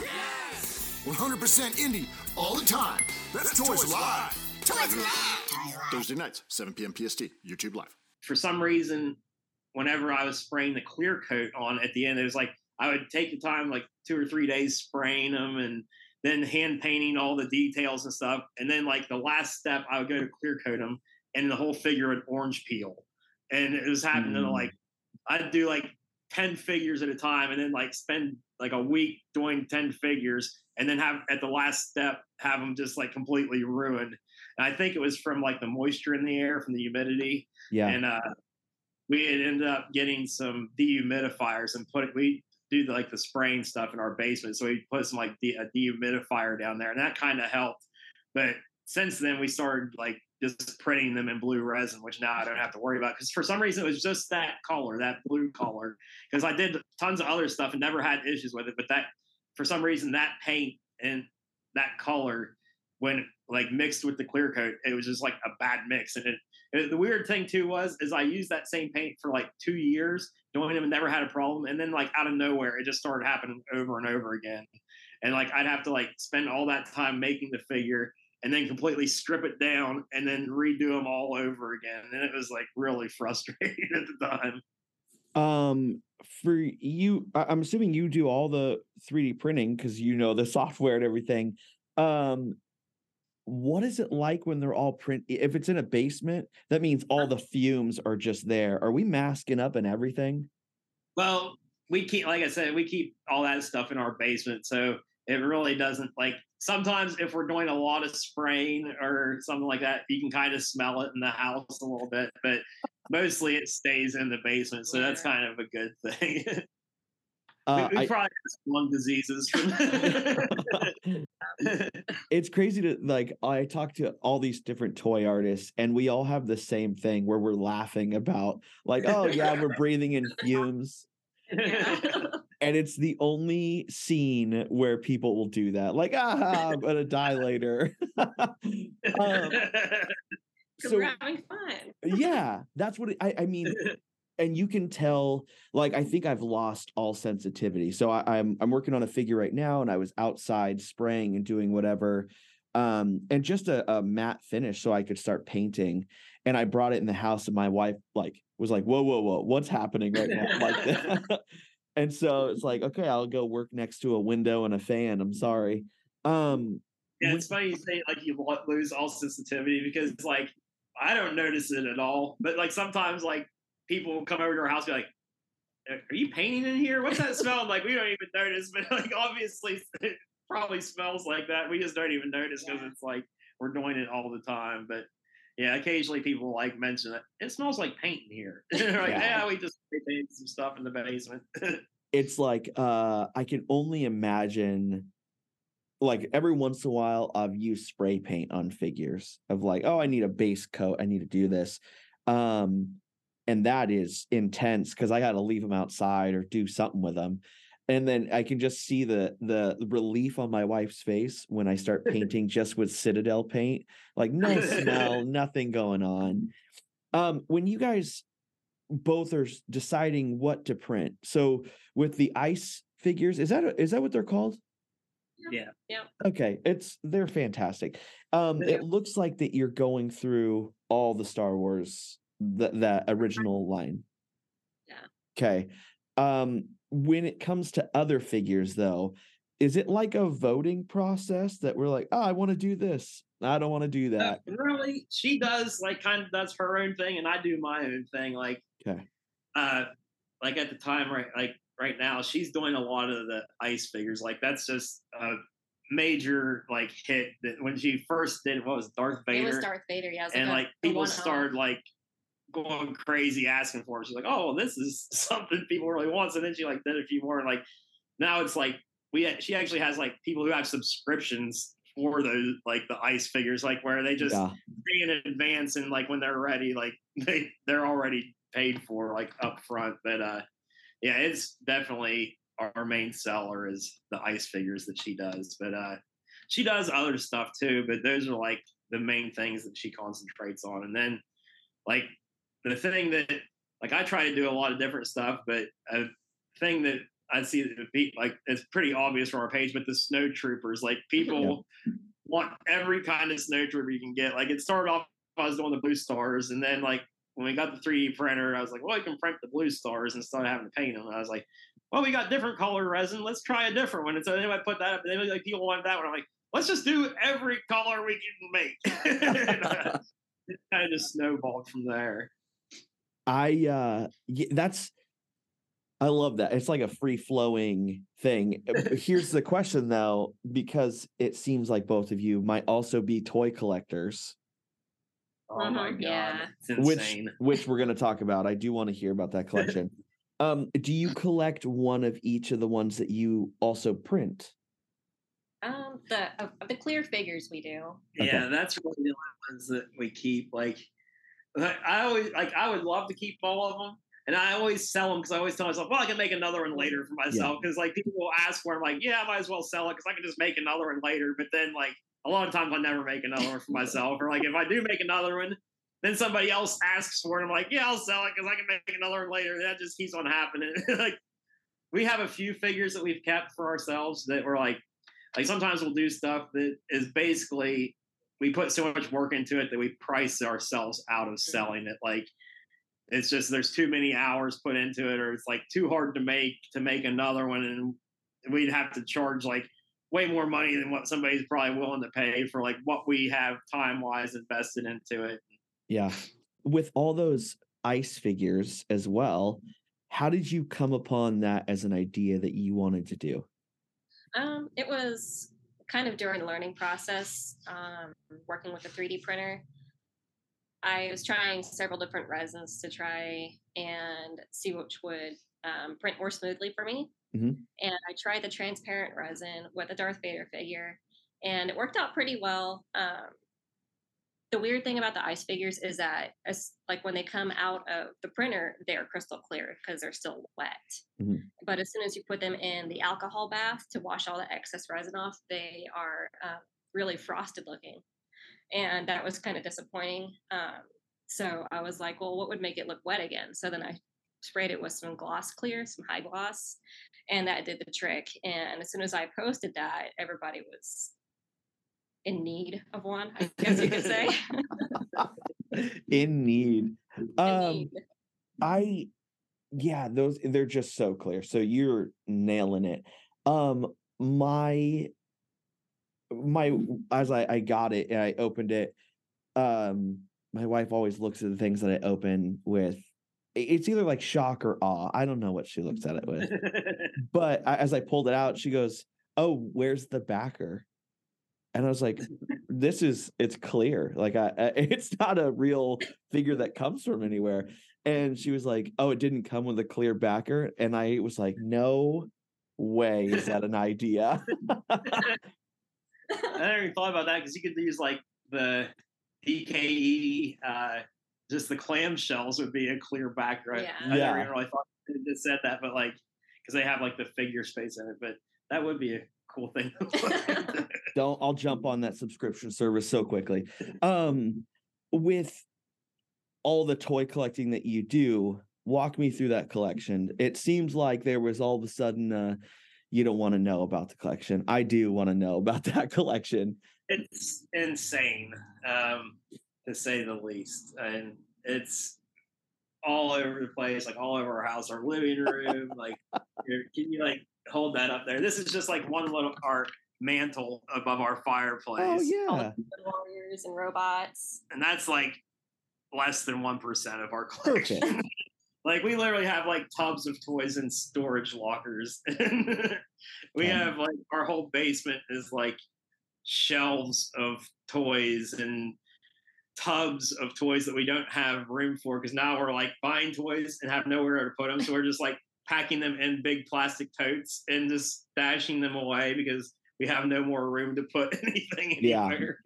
100% indie all the time. That's, Toys Live. Toys Live. Thursday nights, 7 p.m. PST, YouTube Live. for some reason, whenever I was spraying the clear coat on at the end, it was like I would take the time, like two or three days, spraying them and then hand painting all the details and stuff. And then, like the last step, I would go to clear coat them, and the whole figure would orange peel. And it was happening Mm. like I'd do like 10 figures at a time and then like spend like a week doing 10 figures and then have at the last step have them just like completely ruined. And I think it was from like the moisture in the air from the humidity. Yeah. And uh we had ended up getting some dehumidifiers and put it we do the, like the spraying stuff in our basement. So we put some like a dehumidifier down there and that kind of helped. But since then we started like just printing them in blue resin, which now I don't have to worry about because for some reason it was just that color, that blue color. Because I did tons of other stuff and never had issues with it, but that for some reason that paint and that color when like mixed with the clear coat, it was just like a bad mix. And it, the weird thing too was is I used that same paint for like two years, doing them never had a problem. And then like out of nowhere, it just started happening over and over again. And like I'd have to like spend all that time making the figure and then completely strip it down and then redo them all over again. And it was like really frustrating at the time. Um, for you, I'm assuming you do all the 3D printing because you know the software and everything. Um, what is it like when they're all print? If it's in a basement, that means all the fumes are just there. Are we masking up and everything? Well, we keep, like I said, we keep all that stuff in our basement. So it really doesn't like sometimes if we're doing a lot of spraying or something like that, you can kind of smell it in the house a little bit, but mostly it stays in the basement. So that's kind of a good thing. Uh, we, we I- probably have lung diseases from it's crazy to like i talk to all these different toy artists and we all have the same thing where we're laughing about like oh yeah we're breathing in fumes. And it's the only scene where people will do that like ah i'm gonna die later. Um, So so we're having fun. yeah that's what it, i i mean and you can tell like i think i've lost all sensitivity so I, i'm i'm working on a figure right now and i was outside spraying and doing whatever um and just a, a matte finish so i could start painting and i brought it in the house and my wife like was like whoa whoa whoa what's happening right now like and so it's like okay i'll go work next to a window and a fan i'm sorry um Yeah, it's funny you say like you lose all sensitivity because like I don't notice it at all. But like sometimes like people will come over to our house and be like, "Are you painting in here? What's that smell?" And, like we don't even notice, but like obviously it probably smells like that. We just don't even notice because it's like we're doing it all the time. But yeah, occasionally people like mention it. It smells like paint in here. Like, Yeah. yeah, we just painted some stuff in the basement. it's like uh I can only imagine like every once in a while I've used spray paint on figures of like, oh, I need a base coat, I need to do this. Um and that is intense because I gotta leave them outside or do something with them. And then I can just see the the relief on my wife's face when I start painting just with Citadel paint. Like no smell, nothing going on. Um, when you guys both are deciding what to print. So with the ice figures, is that a, is that what they're called? yeah. Okay, it's they're fantastic. Um, Yeah. it looks like that you're going through all the Star Wars that that original line. Yeah. Okay. Um, when it comes to other figures, though, is it like a voting process that we're like, oh, I want to do this, I don't want to do that. really, she does like kind of does her own thing, and I do my own thing. Like, Okay. uh, like at the time, right, like right now, she's doing a lot of the ice figures. Like that's just a major like hit that when she first did what was Darth It was Darth Vader, yeah. and a- like people started like going crazy asking for it. She's like, oh, this is something people really want. And then she like did a few more, and like now it's like we she actually has like people who have subscriptions for those like the ice figures, like where they just Yeah. pay in advance and like when they're ready, like they they're already paid for like up front. But uh yeah, it's definitely our main seller is the ice figures that she does. But uh she does other stuff too, but those are like the main things that she concentrates on. And then like the thing that like I try to do a lot of different stuff, but a thing that I see that be like it's pretty obvious from our page, but the snow troopers, like people want every kind of snow trooper you can get. Like it started off I was doing the blue stars, and then like when we got the 3D printer, I was like, well, I can print the blue stars instead of having to paint them. And I was like, well, we got different color resin. Let's try a different one. And so then I put that up, and then like people wanted that one. I'm like, let's just do every color we can make. And, uh, it kind of snowballed from there. I uh that's I love that. It's like a free flowing thing. Uh, Here's the question though, because it seems like both of you might also be toy collectors, Oh my Mhm, god, yeah. it's which insane. which we're going to talk about. I do want to hear about that collection. um, do you collect one of each of the ones that you also print? Um, the of, of the clear figures we do. Okay. Yeah, that's really the only ones that we keep. Like, like, I always like I would love to keep all of them, and I always sell them because I always tell myself, well, I can make another one later for myself. Because like people will ask for, 'em, like, yeah, I might as well sell it because I can just make another one later. But then like a lot of times I never make another one for myself, or like if I do make another one. Then somebody else asks for it. I'm like, yeah, I'll sell it because I can make another one later. That just keeps on happening. like, we have a few figures that we've kept for ourselves that were like like sometimes we'll do stuff that is basically we put so much work into it that we price ourselves out of selling it like it's just there's too many hours put into it or it's like too hard to make to make another one and we'd have to charge like way more money than what somebody's probably willing to pay for like what we have time wise invested into it Yeah. With all those ice figures as well, how did you come upon that as an idea that you wanted to do? Um, it was kind of during the learning process, um, working with a 3D printer. I was trying several different resins to try and see which would um, print more smoothly for me. Mhm. And I tried the transparent resin with a Darth Vader figure, and it worked out pretty well. Um, the weird thing about the ice figures is that, as, like when they come out of the printer, they're crystal clear because they're still wet. Mhm. But as soon as you put them in the alcohol bath to wash all the excess resin off, they are uh, really frosted looking. And that was kind of disappointing. Um, so I was like, well, what would make it look wet again? So then I sprayed it with some gloss clear, some high gloss, and that did the trick. And as soon as I posted that, everybody was in need of one, I guess you could say. In need. In Um need. I yeah, those they're just so clear. So you're nailing it. Um my my as I I got it and I opened it um my wife always looks at the things that I open with it's either like shock or awe. I don't know what she looks at it with. But I, as I pulled it out, she goes, "Oh, where's the backer?" And I was like, "This is it's clear. Like I, I it's not a real figure that comes from anywhere." And she was like, "Oh, it didn't come with a clear backer." And I was like, "No way is that an idea?" I never even thought about that because you could use like the DKE, uh, just the clamshells would be a clear back, right? Yeah. I never even really thought it just said that, but like because they have like the figure space in it, but that would be a cool thing. to look into. don't I'll jump on that subscription service so quickly. Um with all the toy collecting that you do, walk me through that collection. It seems like there was all of a sudden uh you don't want to know about the collection. I do want to know about that collection. it's insane, um, to say the least, and it's all over the place, like all over our house, our living room. like, here, can you like hold that up there? This is just like one little our mantle above our fireplace. Oh yeah. the warriors and robots. and that's like less than one percent of our collection. Perfect. like we literally have like tubs of toys in storage lockers. we have like our whole basement is like shelves of toys and tubs of toys that we don't have room for because now we're like buying toys and have nowhere to put them. So we're just like packing them in big plastic totes and just stashing them away because we have no more room to put anything Yeah. anywhere.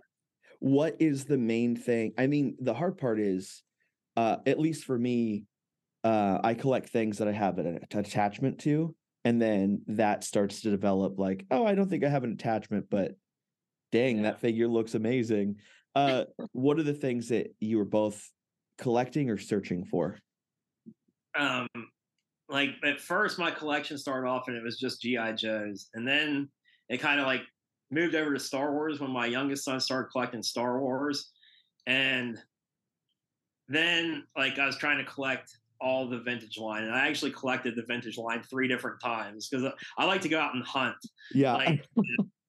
What is the main thing? I mean, the hard part is uh at least for me uh I collect things that I have an attachment to and then that starts to develop like, oh, I don't think I have an attachment, but dang, Yeah. that figure looks amazing. Uh what are the things that you were both collecting or searching for? um like at first my collection started off and it was just gi joes and then it kind of like moved over to star wars when my youngest son started collecting star wars and then like i was trying to collect all the vintage line and i actually collected the vintage line three different times because i like to go out and hunt Yeah. like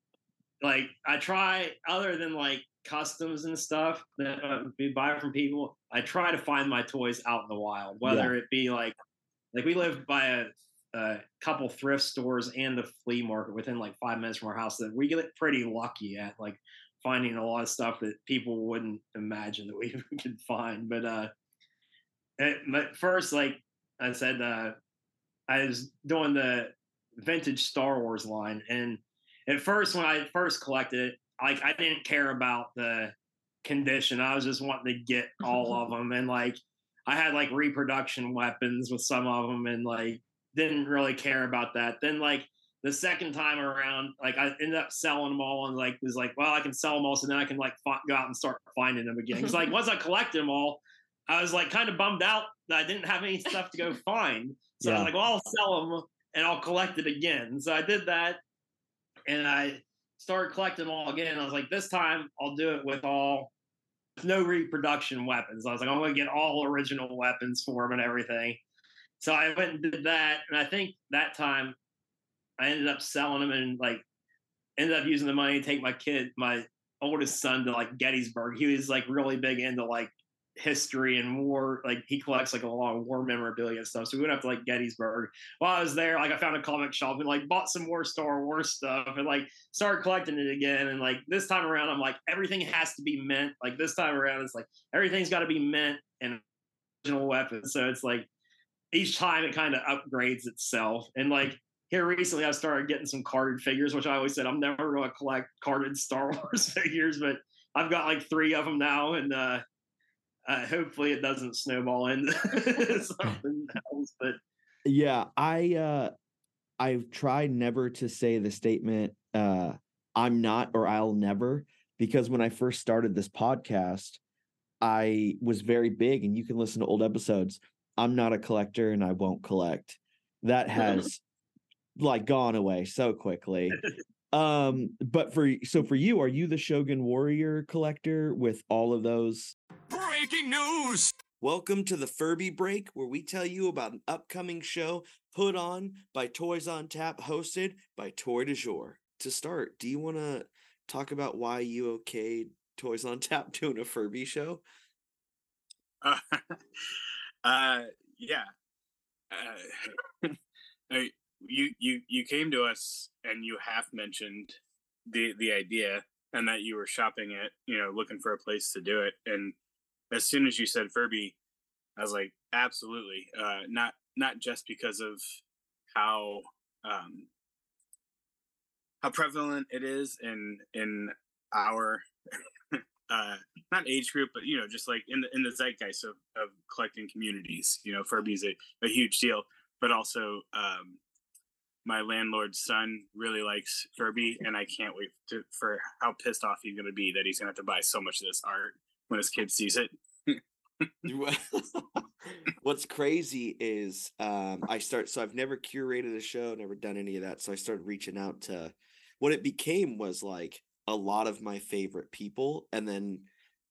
like I try other than like customs and stuff that uh, we buy from people. I try to find my toys out in the wild, whether it be like like we live by a a couple thrift stores and the flea market within like five minutes from our house that we get pretty lucky at like finding a lot of stuff that people wouldn't imagine that we could find. But uh, at first, like I said, uh, I was doing the vintage Star Wars line, and at first, when I first collected it, like I didn't care about the condition. I was just wanting to get all of them, and like I had like reproduction weapons with some of them, and like didn't really care about that. Then like the second time around, like I ended up selling them all, and like was like, well, I can sell them all, so then I can like go out and start finding them again. Because like once I collected them all, I was like kind of bummed out that I didn't have any stuff to go find. So yeah. I was like, well, I'll sell them and I'll collect it again. So I did that, and I started collecting them all again. I was like, this time I'll do it with all no reproduction weapons. I was like, I'm going to get all original weapons for them and everything. So I went and did that, and I think that time I ended up selling them and like ended up using the money to take my kid, my oldest son, to like Gettysburg. He was like really big into like history and war. Like he collects like a lot of war memorabilia and stuff. So we went up to like Gettysburg. While I was there, like I found a comic shop and like bought some more Star Wars stuff and like started collecting it again. And like this time around, I'm like everything has to be meant. Like this time around, it's like everything's got to be meant and original weapon. So it's like each time it kind of upgrades itself. And like here recently, I started getting some carded figures, which I always said I'm never going to collect carded Star Wars figures, but I've got like three of them now, and uh, uh, hopefully it doesn't snowball into something else. But yeah, I uh, I've tried never to say the statement uh, "I'm not" or "I'll never" because when I first started this podcast, I was very big, and you can listen to old episodes. I'm not a collector, and I won't collect. That has like gone away so quickly. Um, but for so for you, are you the Shogun Warrior collector with all of those Breaking news! Welcome to the Furby Break, where we tell you about an upcoming show put on by Toys on Tap, hosted by Toy de Jour. To start, do you want to talk about why you okayed Toys on Tap doing a Furby show? Uh, uh yeah. Uh, you you you came to us and you half mentioned the the idea and that you were shopping it, you know, looking for a place to do it, and as soon as you said Furby, I was like, absolutely. Uh, not not just because of how um, how prevalent it is in in our uh, not age group, but you know, just like in the in the zeitgeist of, of collecting communities. You know, Furby's a, a huge deal, but also um, my landlord's son really likes Furby, and I can't wait to, for how pissed off he's going to be that he's going to have to buy so much of this art when his kid sees it. What's crazy is um, I start so I've never curated a show, never done any of that. So I started reaching out to what it became was like a lot of my favorite people, and then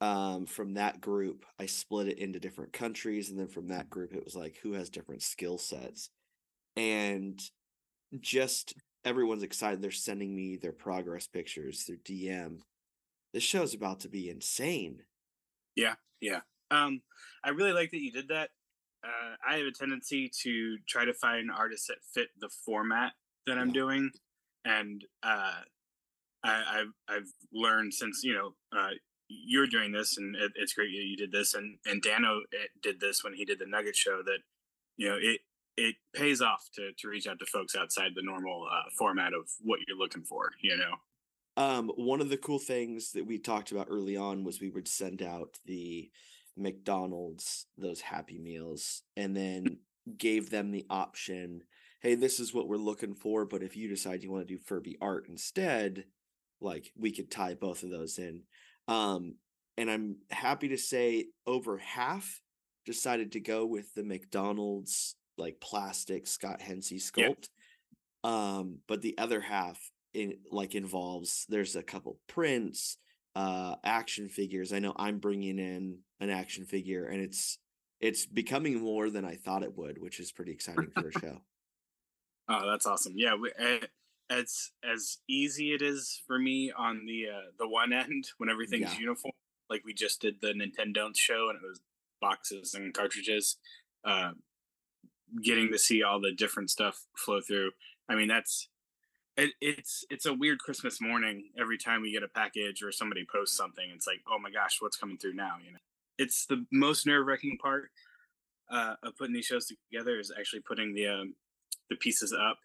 um, from that group I split it into different countries, and then from that group it was like who has different skill sets, and just everyone's excited. They're sending me their progress pictures, their DM. This show's about to be insane. Yeah, yeah. Um, I really like that you did that. Uh, I have a tendency to try to find artists that fit the format that I'm doing, and uh, I, have I've learned since you know uh, you're doing this, and it, it's great you you did this, and and Dano eh, did this when he did the Nugget Show. That you know it it pays off to to reach out to folks outside the normal uh, format of what you're looking for. You know. Um, one of the cool things that we talked about early on was we would send out the McDonald's those Happy Meals and then gave them the option hey, this is what we're looking for, but if you decide you want to do Furby art instead, like we could tie both of those in. Um, and I'm happy to say over half decided to go with the McDonald's like plastic Scott Hensey sculpt. Yep. Um, but the other half in like involves there's a couple prints, uh, action figures. I know I'm bringing in an action figure, and it's it's becoming more than I thought it would, which is pretty exciting for a show. Oh, that's awesome! Yeah, we, uh, it's as easy it is for me on the uh, the one end when everything's yeah. uniform. Like we just did the Nintendo show, and it was boxes and cartridges. Uh, getting to see all the different stuff flow through. I mean, that's it, it's it's a weird Christmas morning every time we get a package or somebody posts something. It's like, oh my gosh, what's coming through now? You know, it's the most nerve wracking part uh, of putting these shows together is actually putting the um, the pieces up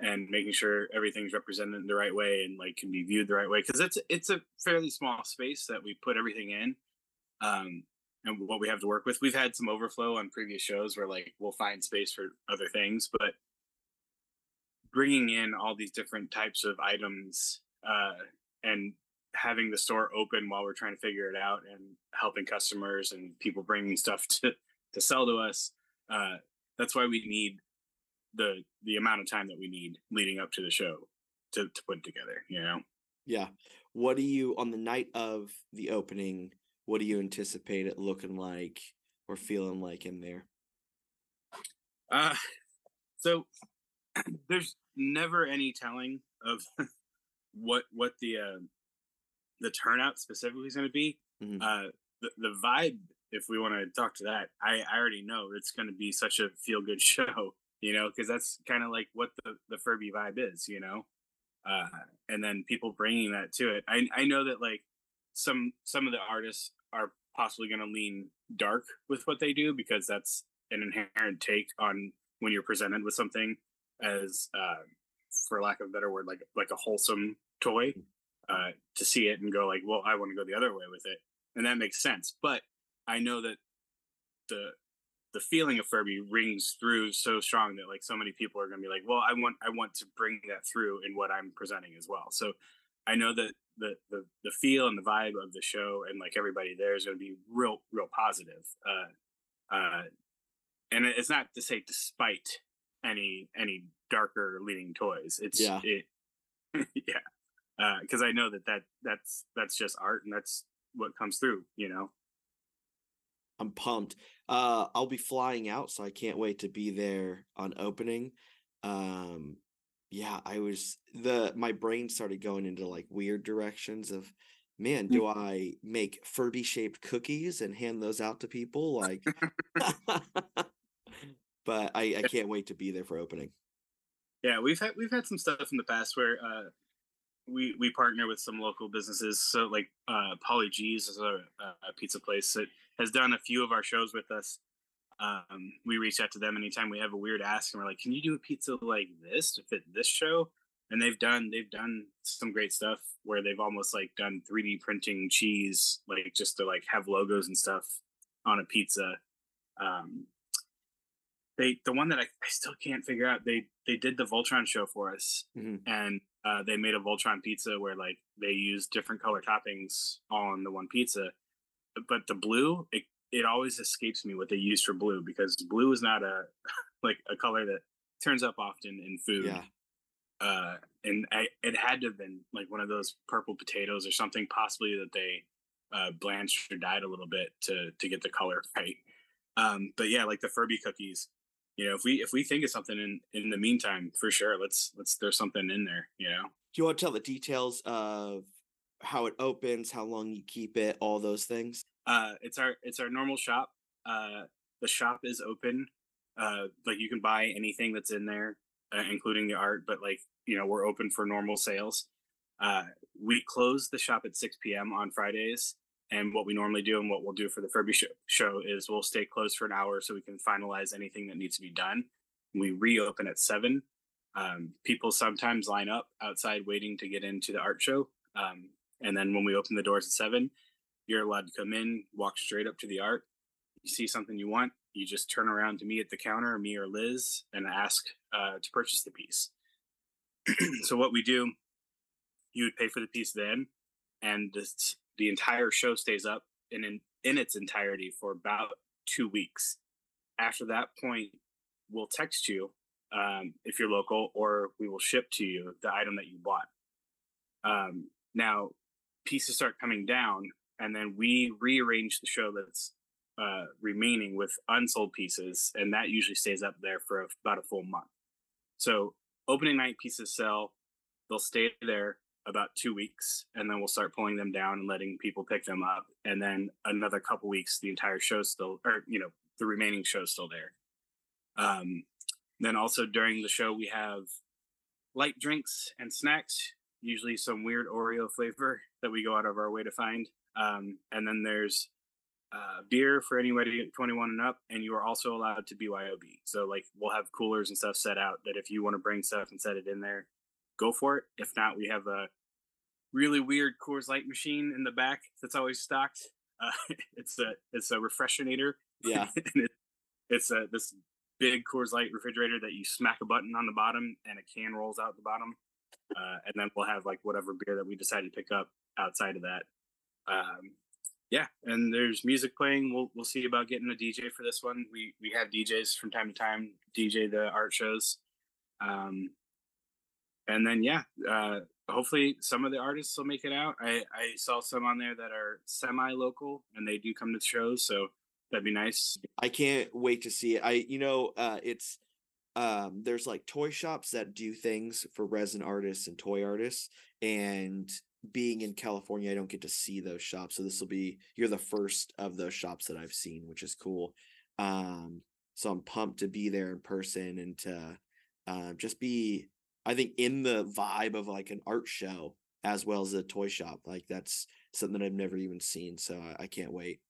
and making sure everything's represented in the right way and like can be viewed the right way because it's it's a fairly small space that we put everything in um and what we have to work with. We've had some overflow on previous shows where like we'll find space for other things but bringing in all these different types of items uh and having the store open while we're trying to figure it out and helping customers and people bringing stuff to to sell to us uh that's why we need the the amount of time that we need leading up to the show to, to put together you know? Yeah. What do you on the night of the opening what do you anticipate it looking like or feeling like in there? Uh so there's never any telling of what what the uh the turnout specifically is going to be. Mhm. uh the, the vibe if we want to talk to that i i already know it's going to be such a feel good show you know because that's kind of like what the the furby vibe is you know? Uh and then people bringing that to it. I i know that like some some of the artists are possibly going to lean dark with what they do because that's an inherent take on when you're presented with something as uh for lack of a better word like like a wholesome toy uh to see it and go like well i want to go the other way with it. And that makes sense. But i know that the the feeling of Furby rings through so strong that like so many people are going to be like, well, I want I want to bring that through in what I'm presenting as well. So I know that the the the feel and the vibe of the show and like everybody there is going to be real real positive. Uh, uh, and it's not to say despite any any darker leading toys. It's Yeah. it yeah because I know that that that's that's just art and that's what comes through. You know. I'm pumped. Uh, I'll be flying out, so I can't wait to be there on opening. Um, yeah, I was the my brain started going into like weird directions of, man, do I make Furby shaped cookies and hand those out to people? Like, but I I can't wait to be there for opening. Yeah, we've had we've had some stuff in the past where uh, we we partner with some local businesses. So like uh, Polly G's is a, a pizza place that has done a few of our shows with us. Um, we reach out to them anytime we have a weird ask, and we're like, "Can you do a pizza like this to fit this show?" And they've done they've done some great stuff where they've almost like done 3D printing cheese, like just to like have logos and stuff on a pizza. Um, they the one that I, I still can't figure out they they did the Voltron show for us Mhm. and uh, they made a Voltron pizza where like they used different color toppings on the one pizza but the blue it, it always escapes me what they use for blue because blue is not a like a color that turns up often in food Yeah, uh, and I, it had to have been like one of those purple potatoes or something, possibly that they uh, blanched or dyed a little bit to to get the color right. Um, but yeah, like the Furby cookies, you know, if we if we think of something in in the meantime, for sure, let's let's throw something in there, you know. do you want to tell the details of how it opens, how long you keep it, all those things? Uh, it's our it's our normal shop. Uh, the shop is open. Uh, like you can buy anything that's in there, uh, including the art. But like you know, we're open for normal sales. Uh, we close the shop at 6 p.m. on Fridays. And what we normally do and what we'll do for the Furby show, show is we'll stay closed for an hour so we can finalize anything that needs to be done. We reopen at seven. Um, people sometimes line up outside waiting to get into the art show. Um, and then when we open the doors at seven, you're allowed to come in, walk straight up to the art. You see something you want, you just turn around to me at the counter, me or Liz, and ask uh, to purchase the piece. so what we do, you would pay for the piece then, and the entire show stays up in, in in its entirety for about two weeks. After that point, we'll text you um, if you're local, or we will ship to you the item that you bought. Um, now, pieces start coming down, and then we rearrange the show that's uh, remaining with unsold pieces, and that usually stays up there for about a full month. So, opening night pieces sell; they'll stay there about two weeks, and then we'll start pulling them down and letting people pick them up, and then another couple weeks, the entire show's still, or you know, the remaining show's still there. Um, then also during the show we have light drinks and snacks, usually some weird Oreo flavor that we go out of our way to find. Um, and then there's uh, beer for anybody 21 and up, and you are also allowed to BYOB. So like we'll have coolers and stuff set out that if you want to bring stuff and set it in there, go for it. If not, we have a really weird Coors Light machine in the back that's always stocked. Uh, it's a it's a refreshinator. Yeah. and it, it's a this big Coors Light refrigerator that you smack a button on the bottom and a can rolls out the bottom. Uh, and then we'll have like whatever beer that we decide to pick up outside of that. Um, yeah, and there's music playing. We'll we'll see about getting a DJ for this one. We we have DJs from time to time DJ the art shows. Um, and then yeah, uh, hopefully some of the artists will make it out. I I saw some on there that are semi local and they do come to shows, so that'd be nice. I can't wait to see it. I you know, uh it's um there's like toy shops that do things for resin artists and toy artists and being in California I don't get to see those shops. So this will be you're the first of those shops that I've seen, which is cool. Um so I'm pumped to be there in person and to uh, just be I think in the vibe of like an art show as well as a toy shop. Like that's something that I've never even seen. So I, I can't wait.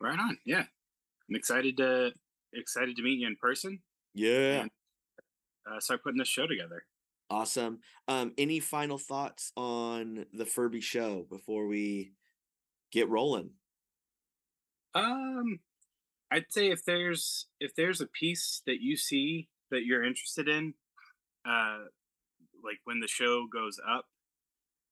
Right on. Yeah, I'm excited to excited to meet you in person. Yeah. And, uh, start putting this show together. Awesome. Um, any final thoughts on the Furby show before we get rolling? Um, I'd say if there's if there's a piece that you see that you're interested in, uh, like when the show goes up,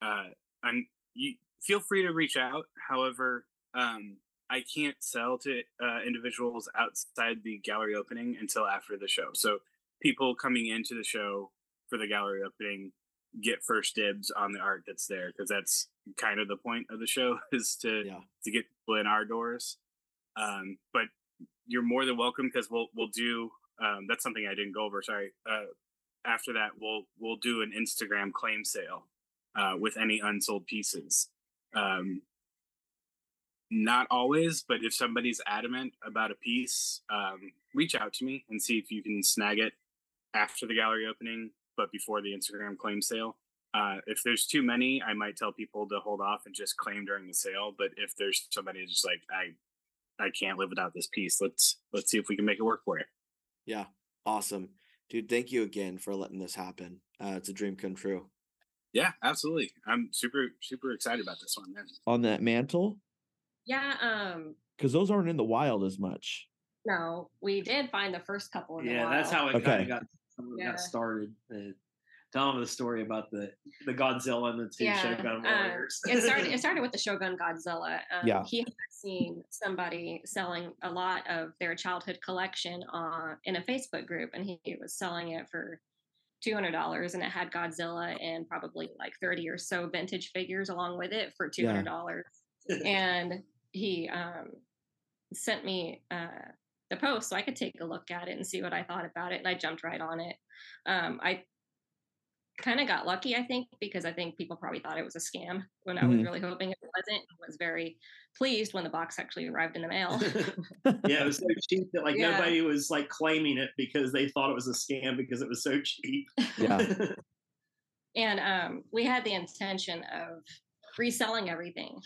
uh, and you feel free to reach out. However, um, I can't sell to uh, individuals outside the gallery opening until after the show. So people coming into the show for the gallery opening get first dibs on the art that's there because that's kind of the point of the show is to Yeah. to get people in our doors. Um, but you're more than welcome because we'll we'll do um, that's something I didn't go over. Sorry. Uh, after that, we'll we'll do an Instagram claim sale uh, with any unsold pieces. Um, not always, but if somebody's adamant about a piece, um, reach out to me and see if you can snag it after the gallery opening, but before the Instagram claim sale. Uh, if there's too many, I might tell people to hold off and just claim during the sale. But if there's somebody just like I, I can't live without this piece. Let's let's see if we can make it work for you. Yeah. Awesome. Dude, thank you again for letting this happen. Uh, it's a dream come true. Yeah, absolutely. I'm super super excited about this one, man. on that mantle Yeah, um, because those aren't in the wild as much. no, we did find the first couple in the Yeah, that's how it kind of got, Yeah. got started. Uh, tell them the story about the the Godzilla and the two Yeah, Shogun um, warriors. it started. It started with the Shogun Godzilla. Um, Yeah. he had seen somebody selling a lot of their childhood collection on in a Facebook group, and he was selling it for two hundred dollars, and it had Godzilla and probably like thirty or so vintage figures along with it for two hundred dollars. and he um, sent me uh, the post so I could take a look at it and see what I thought about it. And I jumped right on it. Um, I kind of got lucky, I think, because I think people probably thought it was a scam when I was Mhm. really hoping it wasn't. I was very pleased when the box actually arrived in the mail. yeah, it was so cheap that like Yeah. nobody was like claiming it because they thought it was a scam because it was so cheap. Yeah. and um, we had the intention of reselling everything,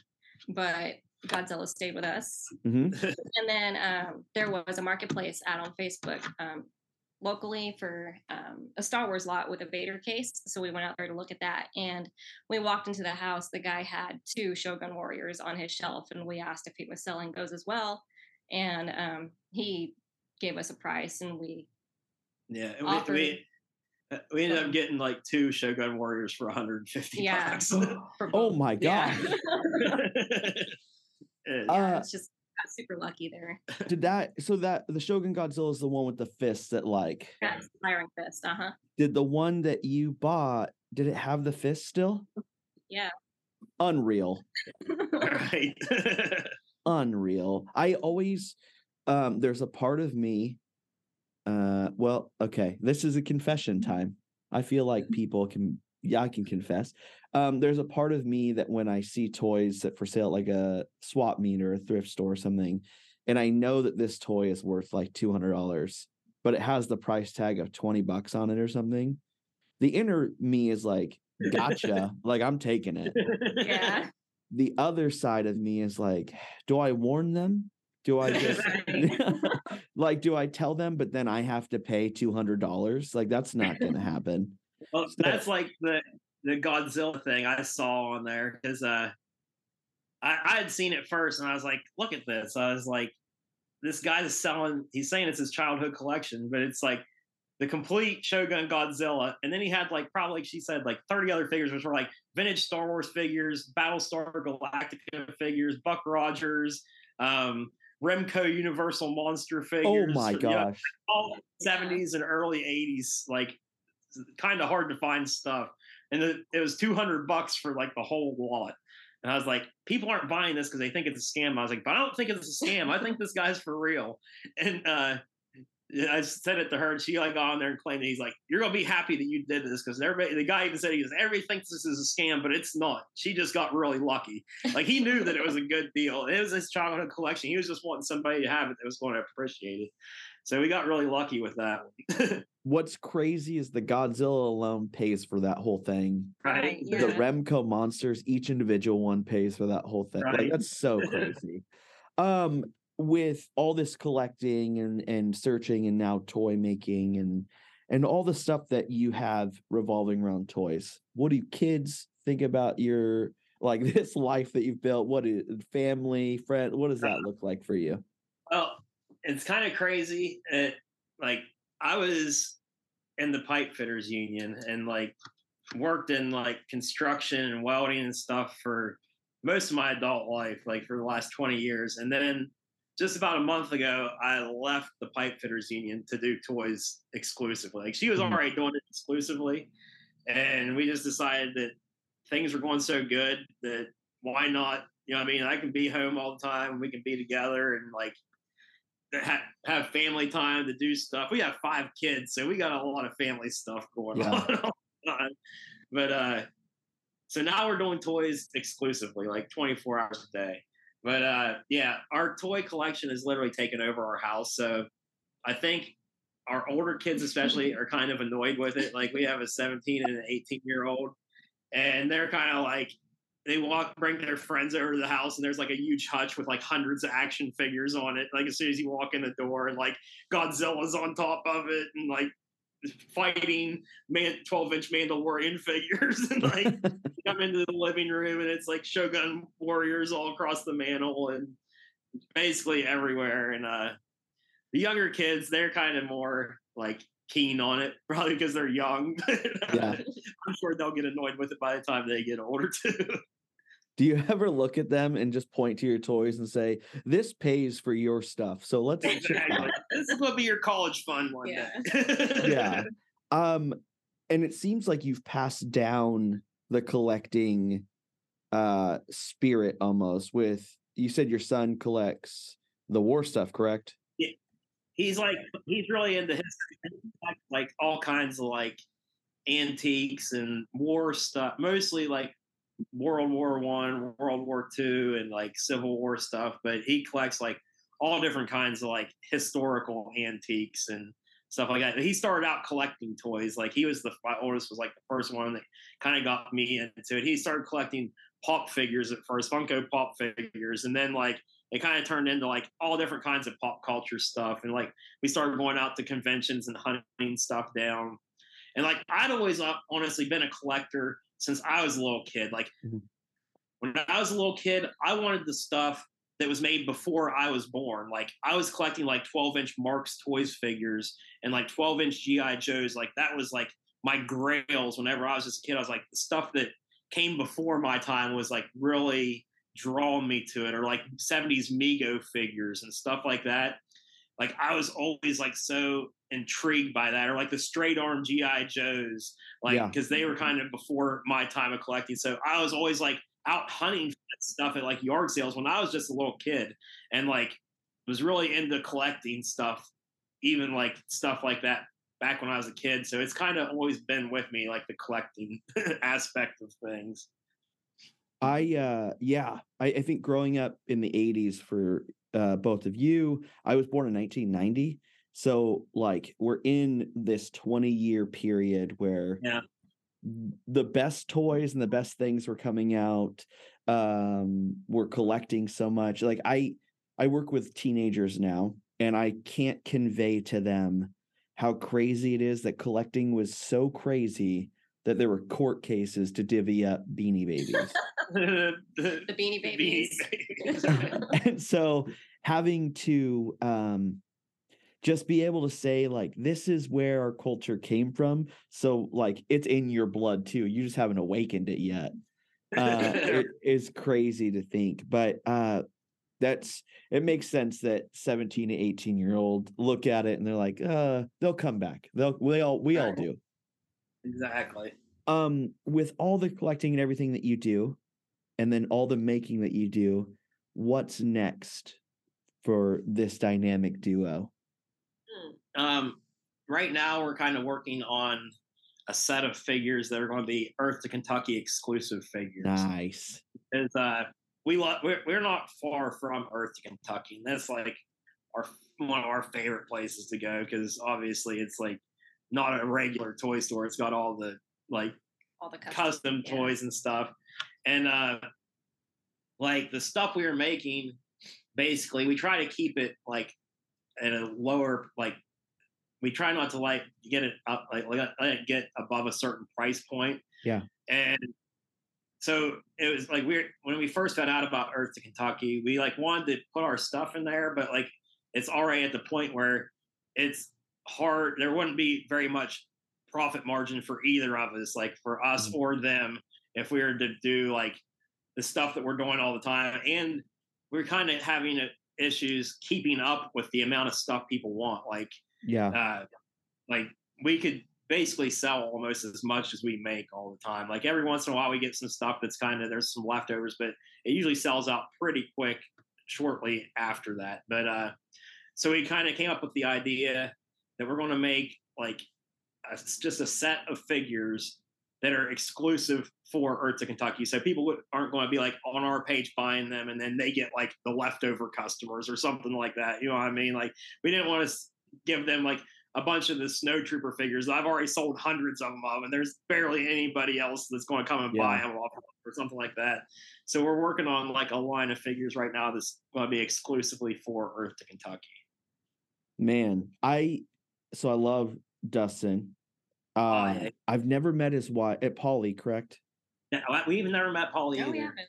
but Godzilla stayed with us. hmm And then um, there was a marketplace ad on Facebook um, locally for um, a Star Wars lot with a Vader case. So we went out there to look at that. And we walked into the house. The guy had two Shogun Warriors on his shelf. And we asked if he was selling those as well. And um, he gave us a price and we, yeah, and Offered we, we, uh, we ended some- up getting like two Shogun warriors for 150 Yeah. bucks. for Oh my god! Yeah. yeah, Uh, it's just got super lucky there. Did that so that the Shogun Godzilla is the one with the fist that like That's Iron Fist. Uh huh. did the one that you bought did it have the fist still? Yeah. Unreal. right. Unreal. I always um there's a part of me uh well okay this is a confession time. I feel like people can yeah I can confess. Um there's a part of me that when I see toys that for sale at like a swap meet or a thrift store or something and I know that this toy is worth like $200 but it has the price tag of 20 bucks on it or something. The inner me is like, gotcha. like I'm taking it. Yeah. The other side of me is like, do I warn them? Do I just like do I tell them, but then I have to pay two hundred dollars? Like that's not gonna happen. Well, that's like the the Godzilla thing I saw on there because uh, I I had seen it first and I was like, look at this. I was like, this guy's selling. He's saying it's his childhood collection, but it's like the complete Shogun Godzilla, and then he had like probably she said like thirty other figures, which were like vintage Star Wars figures, Battlestar Galactica figures, Buck Rogers. Um, Remco Universal Monster figures. Oh figures. my you know, gosh. all 70s and early 80s, like kind of hard to find stuff. And it, it was 200 bucks for like the whole lot. And I was like, people aren't buying this because they think it's a scam. I was like, but I don't think it's a scam. I think this guy's for real. And uh, I said it to her, and she like got on there and claimed, he's like, you're gonna be happy that you did this because everybody, the guy even said he goes, everybody thinks this is a scam, but it's not. She just got really lucky. Like he knew that it was a good deal. It was his childhood collection. He was just wanting somebody to have it that was going to appreciate it. So we got really lucky with that. What's crazy is the Godzilla alone pays for that whole thing. right? Yeah. The Remco monsters, each individual one pays for that whole thing. Like that's so crazy. um, with all this collecting and and searching and now toy making and and all the stuff that you have revolving around toys, what do kids think about your like this life that you've built? What is family, friend? What does that look like for you? Well, it's kind of crazy. It, like I was in the pipe fitters union and like worked in like construction and welding and stuff for most of my adult life, like for the last 20 years. And then just about a month ago, I left the pipe fitters union to do toys exclusively. Like she was Mhm. already doing it exclusively. And we just decided that things were going so good that why not? You know, what I mean, I can be home all the time. We can be together and like have, have family time to do stuff. We have five kids, so we got a lot of family stuff going Yeah. on all the time. But uh, so now we're doing toys exclusively, like 24 hours a day. But uh, yeah, our toy collection has literally taken over our house. So I think our older kids, especially, are kind of annoyed with it. Like we have a 17 and an 18 year old, and they're kind of like, they walk, bring their friends over to the house, and there's like a huge hutch with like hundreds of action figures on it. Like as soon as you walk in the door, and like Godzilla's on top of it, and like fighting man 12 inch Mandalorian figures, and like come into the living room, and it's like Shogun warriors all across the mantle, and basically everywhere. And uh, the younger kids, they're kind of more like keen on it, probably because they're young. Yeah. I'm sure they'll get annoyed with it by the time they get older too. Do you ever look at them and just point to your toys and say, "This pays for your stuff"? So let's exactly. This is gonna be your college fund one Yeah. day. yeah. Um, and it seems like you've passed down the collecting uh spirit almost with you said your son collects the war stuff, correct? Yeah, he's like he's really into history, like, like all kinds of like antiques and war stuff, mostly like World War One, World War Two, and like Civil War stuff. But he collects like all different kinds of like historical antiques and stuff like that. He started out collecting toys. Like he was the my oldest was like the first one that kind of got me into it. He started collecting pop figures at first, Funko Pop figures, and then like it kind of turned into like all different kinds of pop culture stuff. And like we started going out to conventions and hunting stuff down. And like I'd always uh, honestly been a collector since I was a little kid. Like Mhm. when I was a little kid, I wanted the stuff that was made before I was born. Like I was collecting like 12 inch Marx Toys figures and like 12 inch GI Joes. Like that was like my grails. Whenever I was just a kid, I was like the stuff that came before my time was like really drawing me to it, or like 70s Mego figures and stuff like that. Like I was always like so intrigued by that, or like the straight arm GI Joes, like Yeah. because they were kind of before my time of collecting. So I was always like out hunting stuff at like yard sales when I was just a little kid, and like was really into collecting stuff, even like stuff like that back when I was a kid. So it's kind of always been with me, like the collecting aspect of things. I uh yeah, I, I think growing up in the 80s for uh both of you, I was born in 1990 So like we're in this 20 year period where Yeah. the best toys and the best things were coming out. Um, we're collecting so much. Like I I work with teenagers now and I can't convey to them how crazy it is that collecting was so crazy that there were court cases to divvy up beanie babies. the, The Beanie Babies. babies. and so having to um just be able to say like this is where our culture came from so like it's in your blood too you just haven't awakened it yet uh it is crazy to think but uh that's it makes sense that 17 to 18 year old look at it and they're like uh they'll come back they'll we all we all do exactly. um with all the collecting and everything that you do and then all the making that you do what's next for this dynamic duo Um, right now, we're kind of working on a set of figures that are going to be Earth to Kentucky exclusive figures. nice Is uh, we love we're, we're not far from Earth to Kentucky, and that's like our one of our favorite places to go because obviously it's like not a regular toy store. It's got all the like All the custom, custom yeah. toys and stuff. And uh like the stuff we were making, basically we try to keep it like at a lower like we try not to like get it up like let let it get above a certain price point. Yeah. And so it was like we're when we first found out about Earth to Kentucky, we like wanted to put our stuff in there, but like it's already at the point where it's hard. There wouldn't be very much profit margin for either of us, like for us Mhm. or them, if we were to do like the stuff that we're doing all the time. And we're kind of having issues keeping up with the amount of stuff people want. Like, yeah uh, like we could basically sell almost as much as we make all the time. Like every once in a while, we get some stuff that's kind of there's some leftovers, but it usually sells out pretty quick shortly after that. But uh, so we kind of came up with the idea that we're going to make like a, just a set of figures that are exclusive for Earth to Kentucky. So people aren't going to be like on our page buying them and then they get like the leftover customers or something like that. You know what I mean? Like we didn't want to give them like a bunch of the snow trooper figures. I've already sold hundreds of them of, and there's barely anybody else that's going to come and buy them off or something like that. So we're working on like a line of figures right now that's going to be exclusively for Earth to Kentucky. man i so i love dustin uh, yeah. i've never met his wife at polly correct Yeah, we even never met Polly No, we either. haven't.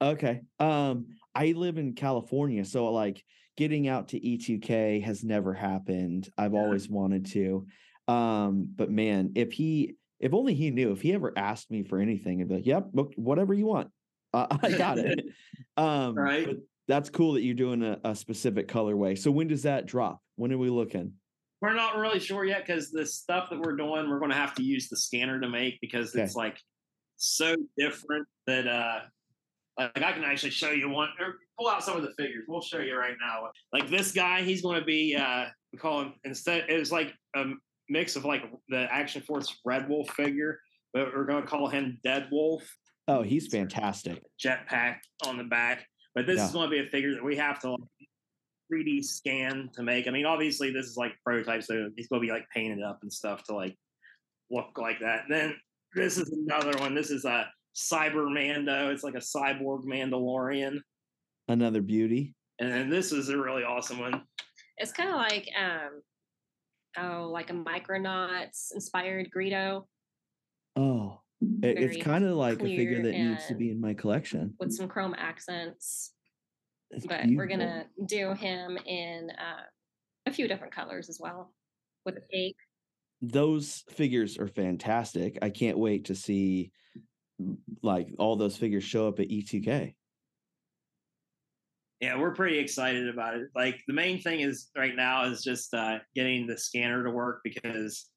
Okay. Um, I live in California, so like getting out to E2K has never happened. I've Yeah. always wanted to. Um, but man, if he if only he knew, if he ever asked me for anything, I'd be like, Yep, look, whatever you want. Uh, I got it. um Right. that's cool that you're doing a, a specific colorway. So when does that drop? When are we looking? We're not really sure yet because the stuff that we're doing, we're going to have to use the scanner to make because Okay. it's like so different that uh like I can actually show you one or pull out some of the figures. We'll show you right now. Like this guy, he's going to be uh we call him instead it was like a mix of like the Action Force Red Wolf figure, but we're going to call him Dead Wolf. Oh, he's fantastic. jetpack on the back. But this Yeah. is going to be a figure that we have to like, 3D scan to make. I mean, obviously this is like prototype, so it's going to be like painted up and stuff to like look like that. And then this is another one. This is a Cyber Mando. It's like a cyborg Mandalorian. Another beauty. And then this is a really awesome one. It's kind of like um, oh, like a Micronauts inspired Greedo Oh, it- it's kind of like a figure that needs to be in my collection. with some chrome accents. It's But we're gonna do him in uh, a few different colors as well, with a cape. those figures are fantastic. I can't wait to see like all those figures show up at E E2K. Yeah, we're pretty excited about it. Like the main thing is right now is just uh, getting the scanner to work because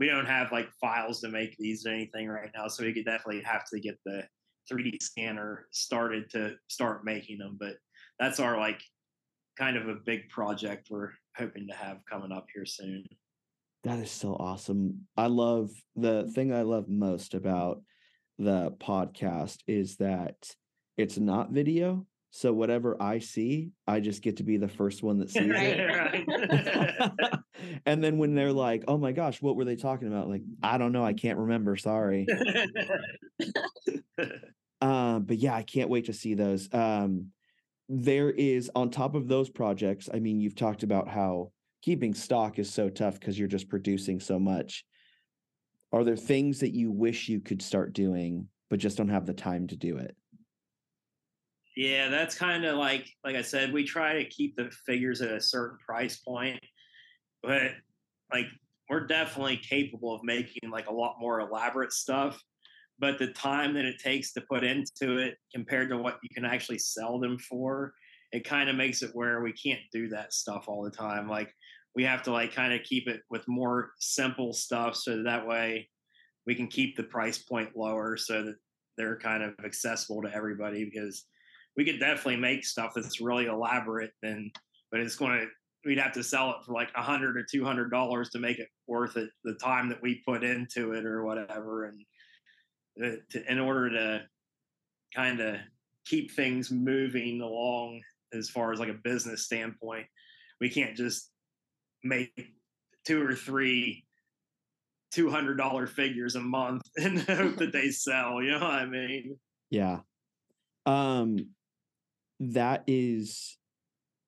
we don't have like files to make these or anything right now. So we could definitely have to get the 3D scanner started to start making them. But that's our like kind of a big project we're hoping to have coming up here soon. That is so awesome. I love the thing I love most about the podcast is that it's not video. So whatever I see, I just get to be the first one that sees it. Right. and then when they're like, "Oh my gosh, what were they talking about?" Like, I don't know, I can't remember. Sorry. um, but yeah, I can't wait to see those. Um, there is on top of those projects. I mean, you've talked about how keeping stock is so tough because you're just producing so much. Are there things that you wish you could start doing, but just don't have the time to do it? Yeah, that's kind of like like I said, we try to keep the figures at a certain price point, but like we're definitely capable of making like a lot more elaborate stuff. But the time that it takes to put into it compared to what you can actually sell them for, it kind of makes it where we can't do that stuff all the time. Like we have to like kind of keep it with more simple stuff so that, way we can keep the price point lower so that they're kind of accessible to everybody because we could definitely make stuff that's really elaborate and but it's going to we'd have to sell it for like a hundred or two hundred dollars to make it worth it the time that we put into it or whatever and to, in order to kind of keep things moving along as far as like a business standpoint we can't just make two or three two hundred dollar figures a month and hope that they sell you know what i mean? Yeah. Um that is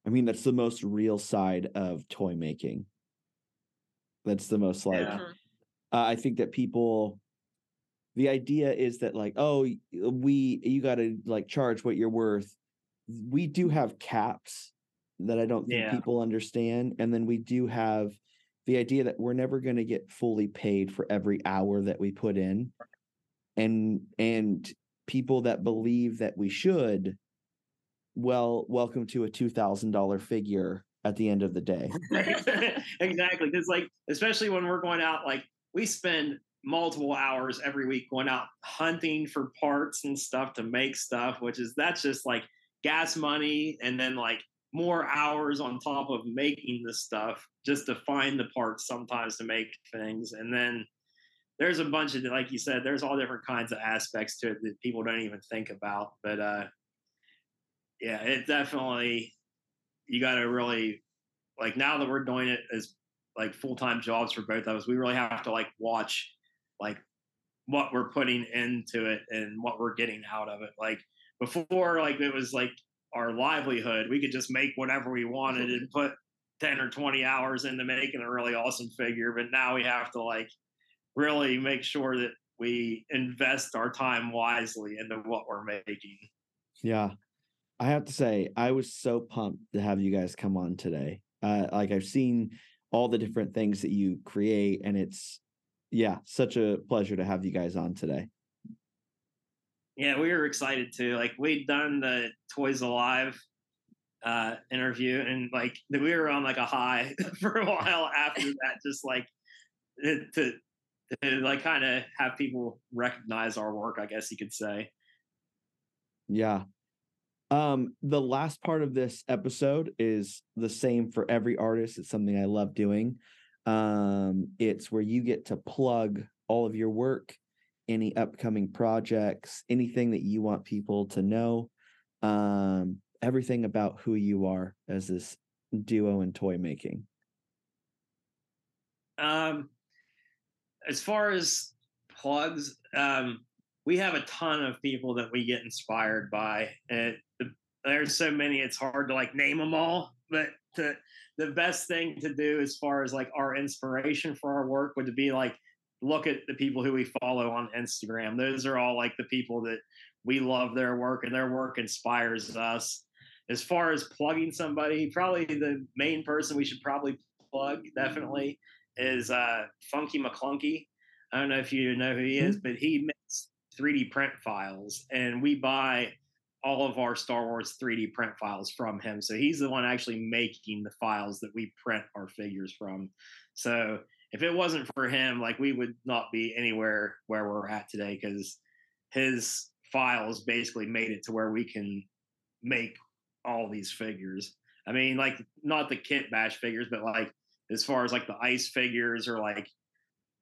i mean that's the most real side of toy making. That's the most like Yeah. uh, i think that people the idea is that like oh uh, we you got to like charge what you're worth we do have caps that i don't think Yeah. people understand and then we do have the idea that we're never going to get fully paid for every hour that we put in and and people that believe that we should well welcome to a $2000 figure at the end of the day exactly because like especially when we're going out like we spend multiple hours every week going out hunting for parts and stuff to make stuff which is that's just like gas money and then like more hours on top of making the stuff just to find the parts sometimes to make things. And then there's a bunch of like you said there's all different kinds of aspects to it that people don't even think about but uh yeah it definitely you got to really like now that we're doing it as like full-time jobs for both of us we really have to like watch like what we're putting into it and what we're getting out of it like before like it was like our livelihood we could just make whatever we wanted and put 10 or 20 hours into making a really awesome figure but now we have to like really make sure that we invest our time wisely into what we're making Yeah. I have to say, I was so pumped to have you guys come on today. Uh, like I've seen all the different things that you create, and it's yeah, such a pleasure to have you guys on today. Yeah, we were excited too. Like we'd done the Toys Alive uh interview and like we were on like a high for a while after that, just like to, to, to like kind of have people recognize our work, I guess you could say. Yeah. Um, the last part of this episode is the same for every artist. It's something I love doing. Um, it's where you get to plug all of your work, any upcoming projects, anything that you want people to know, um, everything about who you are as this duo in toy making. Um, as far as plugs, um, we have a ton of people that we get inspired by, and the, there's so many it's hard to like name them all. But to, the best thing to do as far as like our inspiration for our work would be like look at the people who we follow on Instagram. Those are all like the people that we love their work, and their work inspires us. As far as plugging somebody, probably the main person we should probably plug definitely is uh, Funky McClunky. I don't know if you know who he is, but he makes 3D print files, and we buy all of our Star Wars 3D print files from him. So he's the one actually making the files that we print our figures from. So if it wasn't for him, like we would not be anywhere where we're at today because his files basically made it to where we can make all these figures. I mean, like not the kit bash figures, but like as far as like the ice figures or like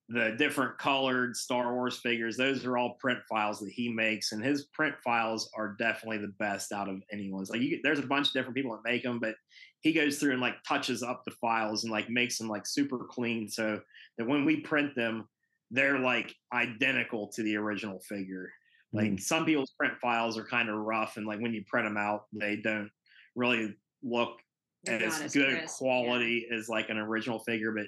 the different colored Star Wars figures, those are all print files that he makes, and his print files are definitely the best out of anyone's. Like, you, there's a bunch of different people that make them, but he goes through and like touches up the files and like makes them like super clean, so that when we print them, they're like identical to the original figure. Like Mm. some people's print files are kind of rough, and like when you print them out, they don't really look as as good crisp, yeah. quality as like an original figure. But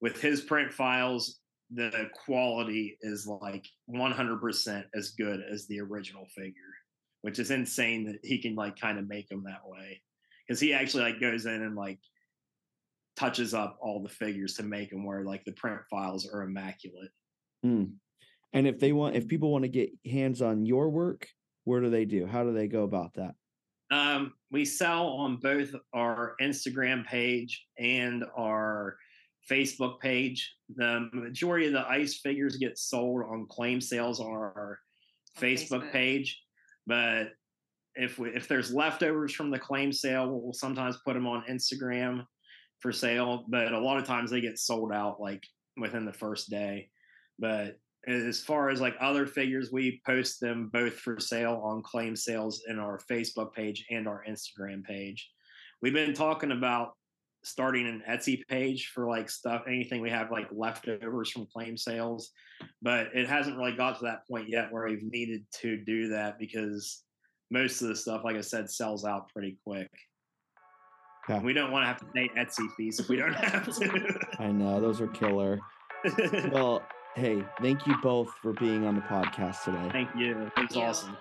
with his print files, the quality is like 100% as good as the original figure, which is insane that he can like kind of make them that way. Because he actually like goes in and like touches up all the figures to make them where like the print files are immaculate. Mm. And if they want, if people want to get hands on your work, where do they do? How do they go about that? Um, we sell on both our Instagram page and our Facebook page. The majority of the ice figures get sold on claim sales on our On Facebook, Facebook. page, but if we if there's leftovers from the claim sale, we'll sometimes put them on Instagram for sale. But a lot of times they get sold out like within the first day. But as far as like other figures, we post them both for sale on claim sales in our Facebook page and our Instagram page. We've been talking about starting an Etsy page for like stuff, anything we have like leftovers from claim sales, but it hasn't really got to that point yet where we've needed to do that because most of the stuff, like I said, sells out pretty quick. Yeah. We don't want to have to pay Etsy fees if we don't have to. I know those are killer. Well, hey, thank you both for being on the podcast today. Thank you. It's you. awesome.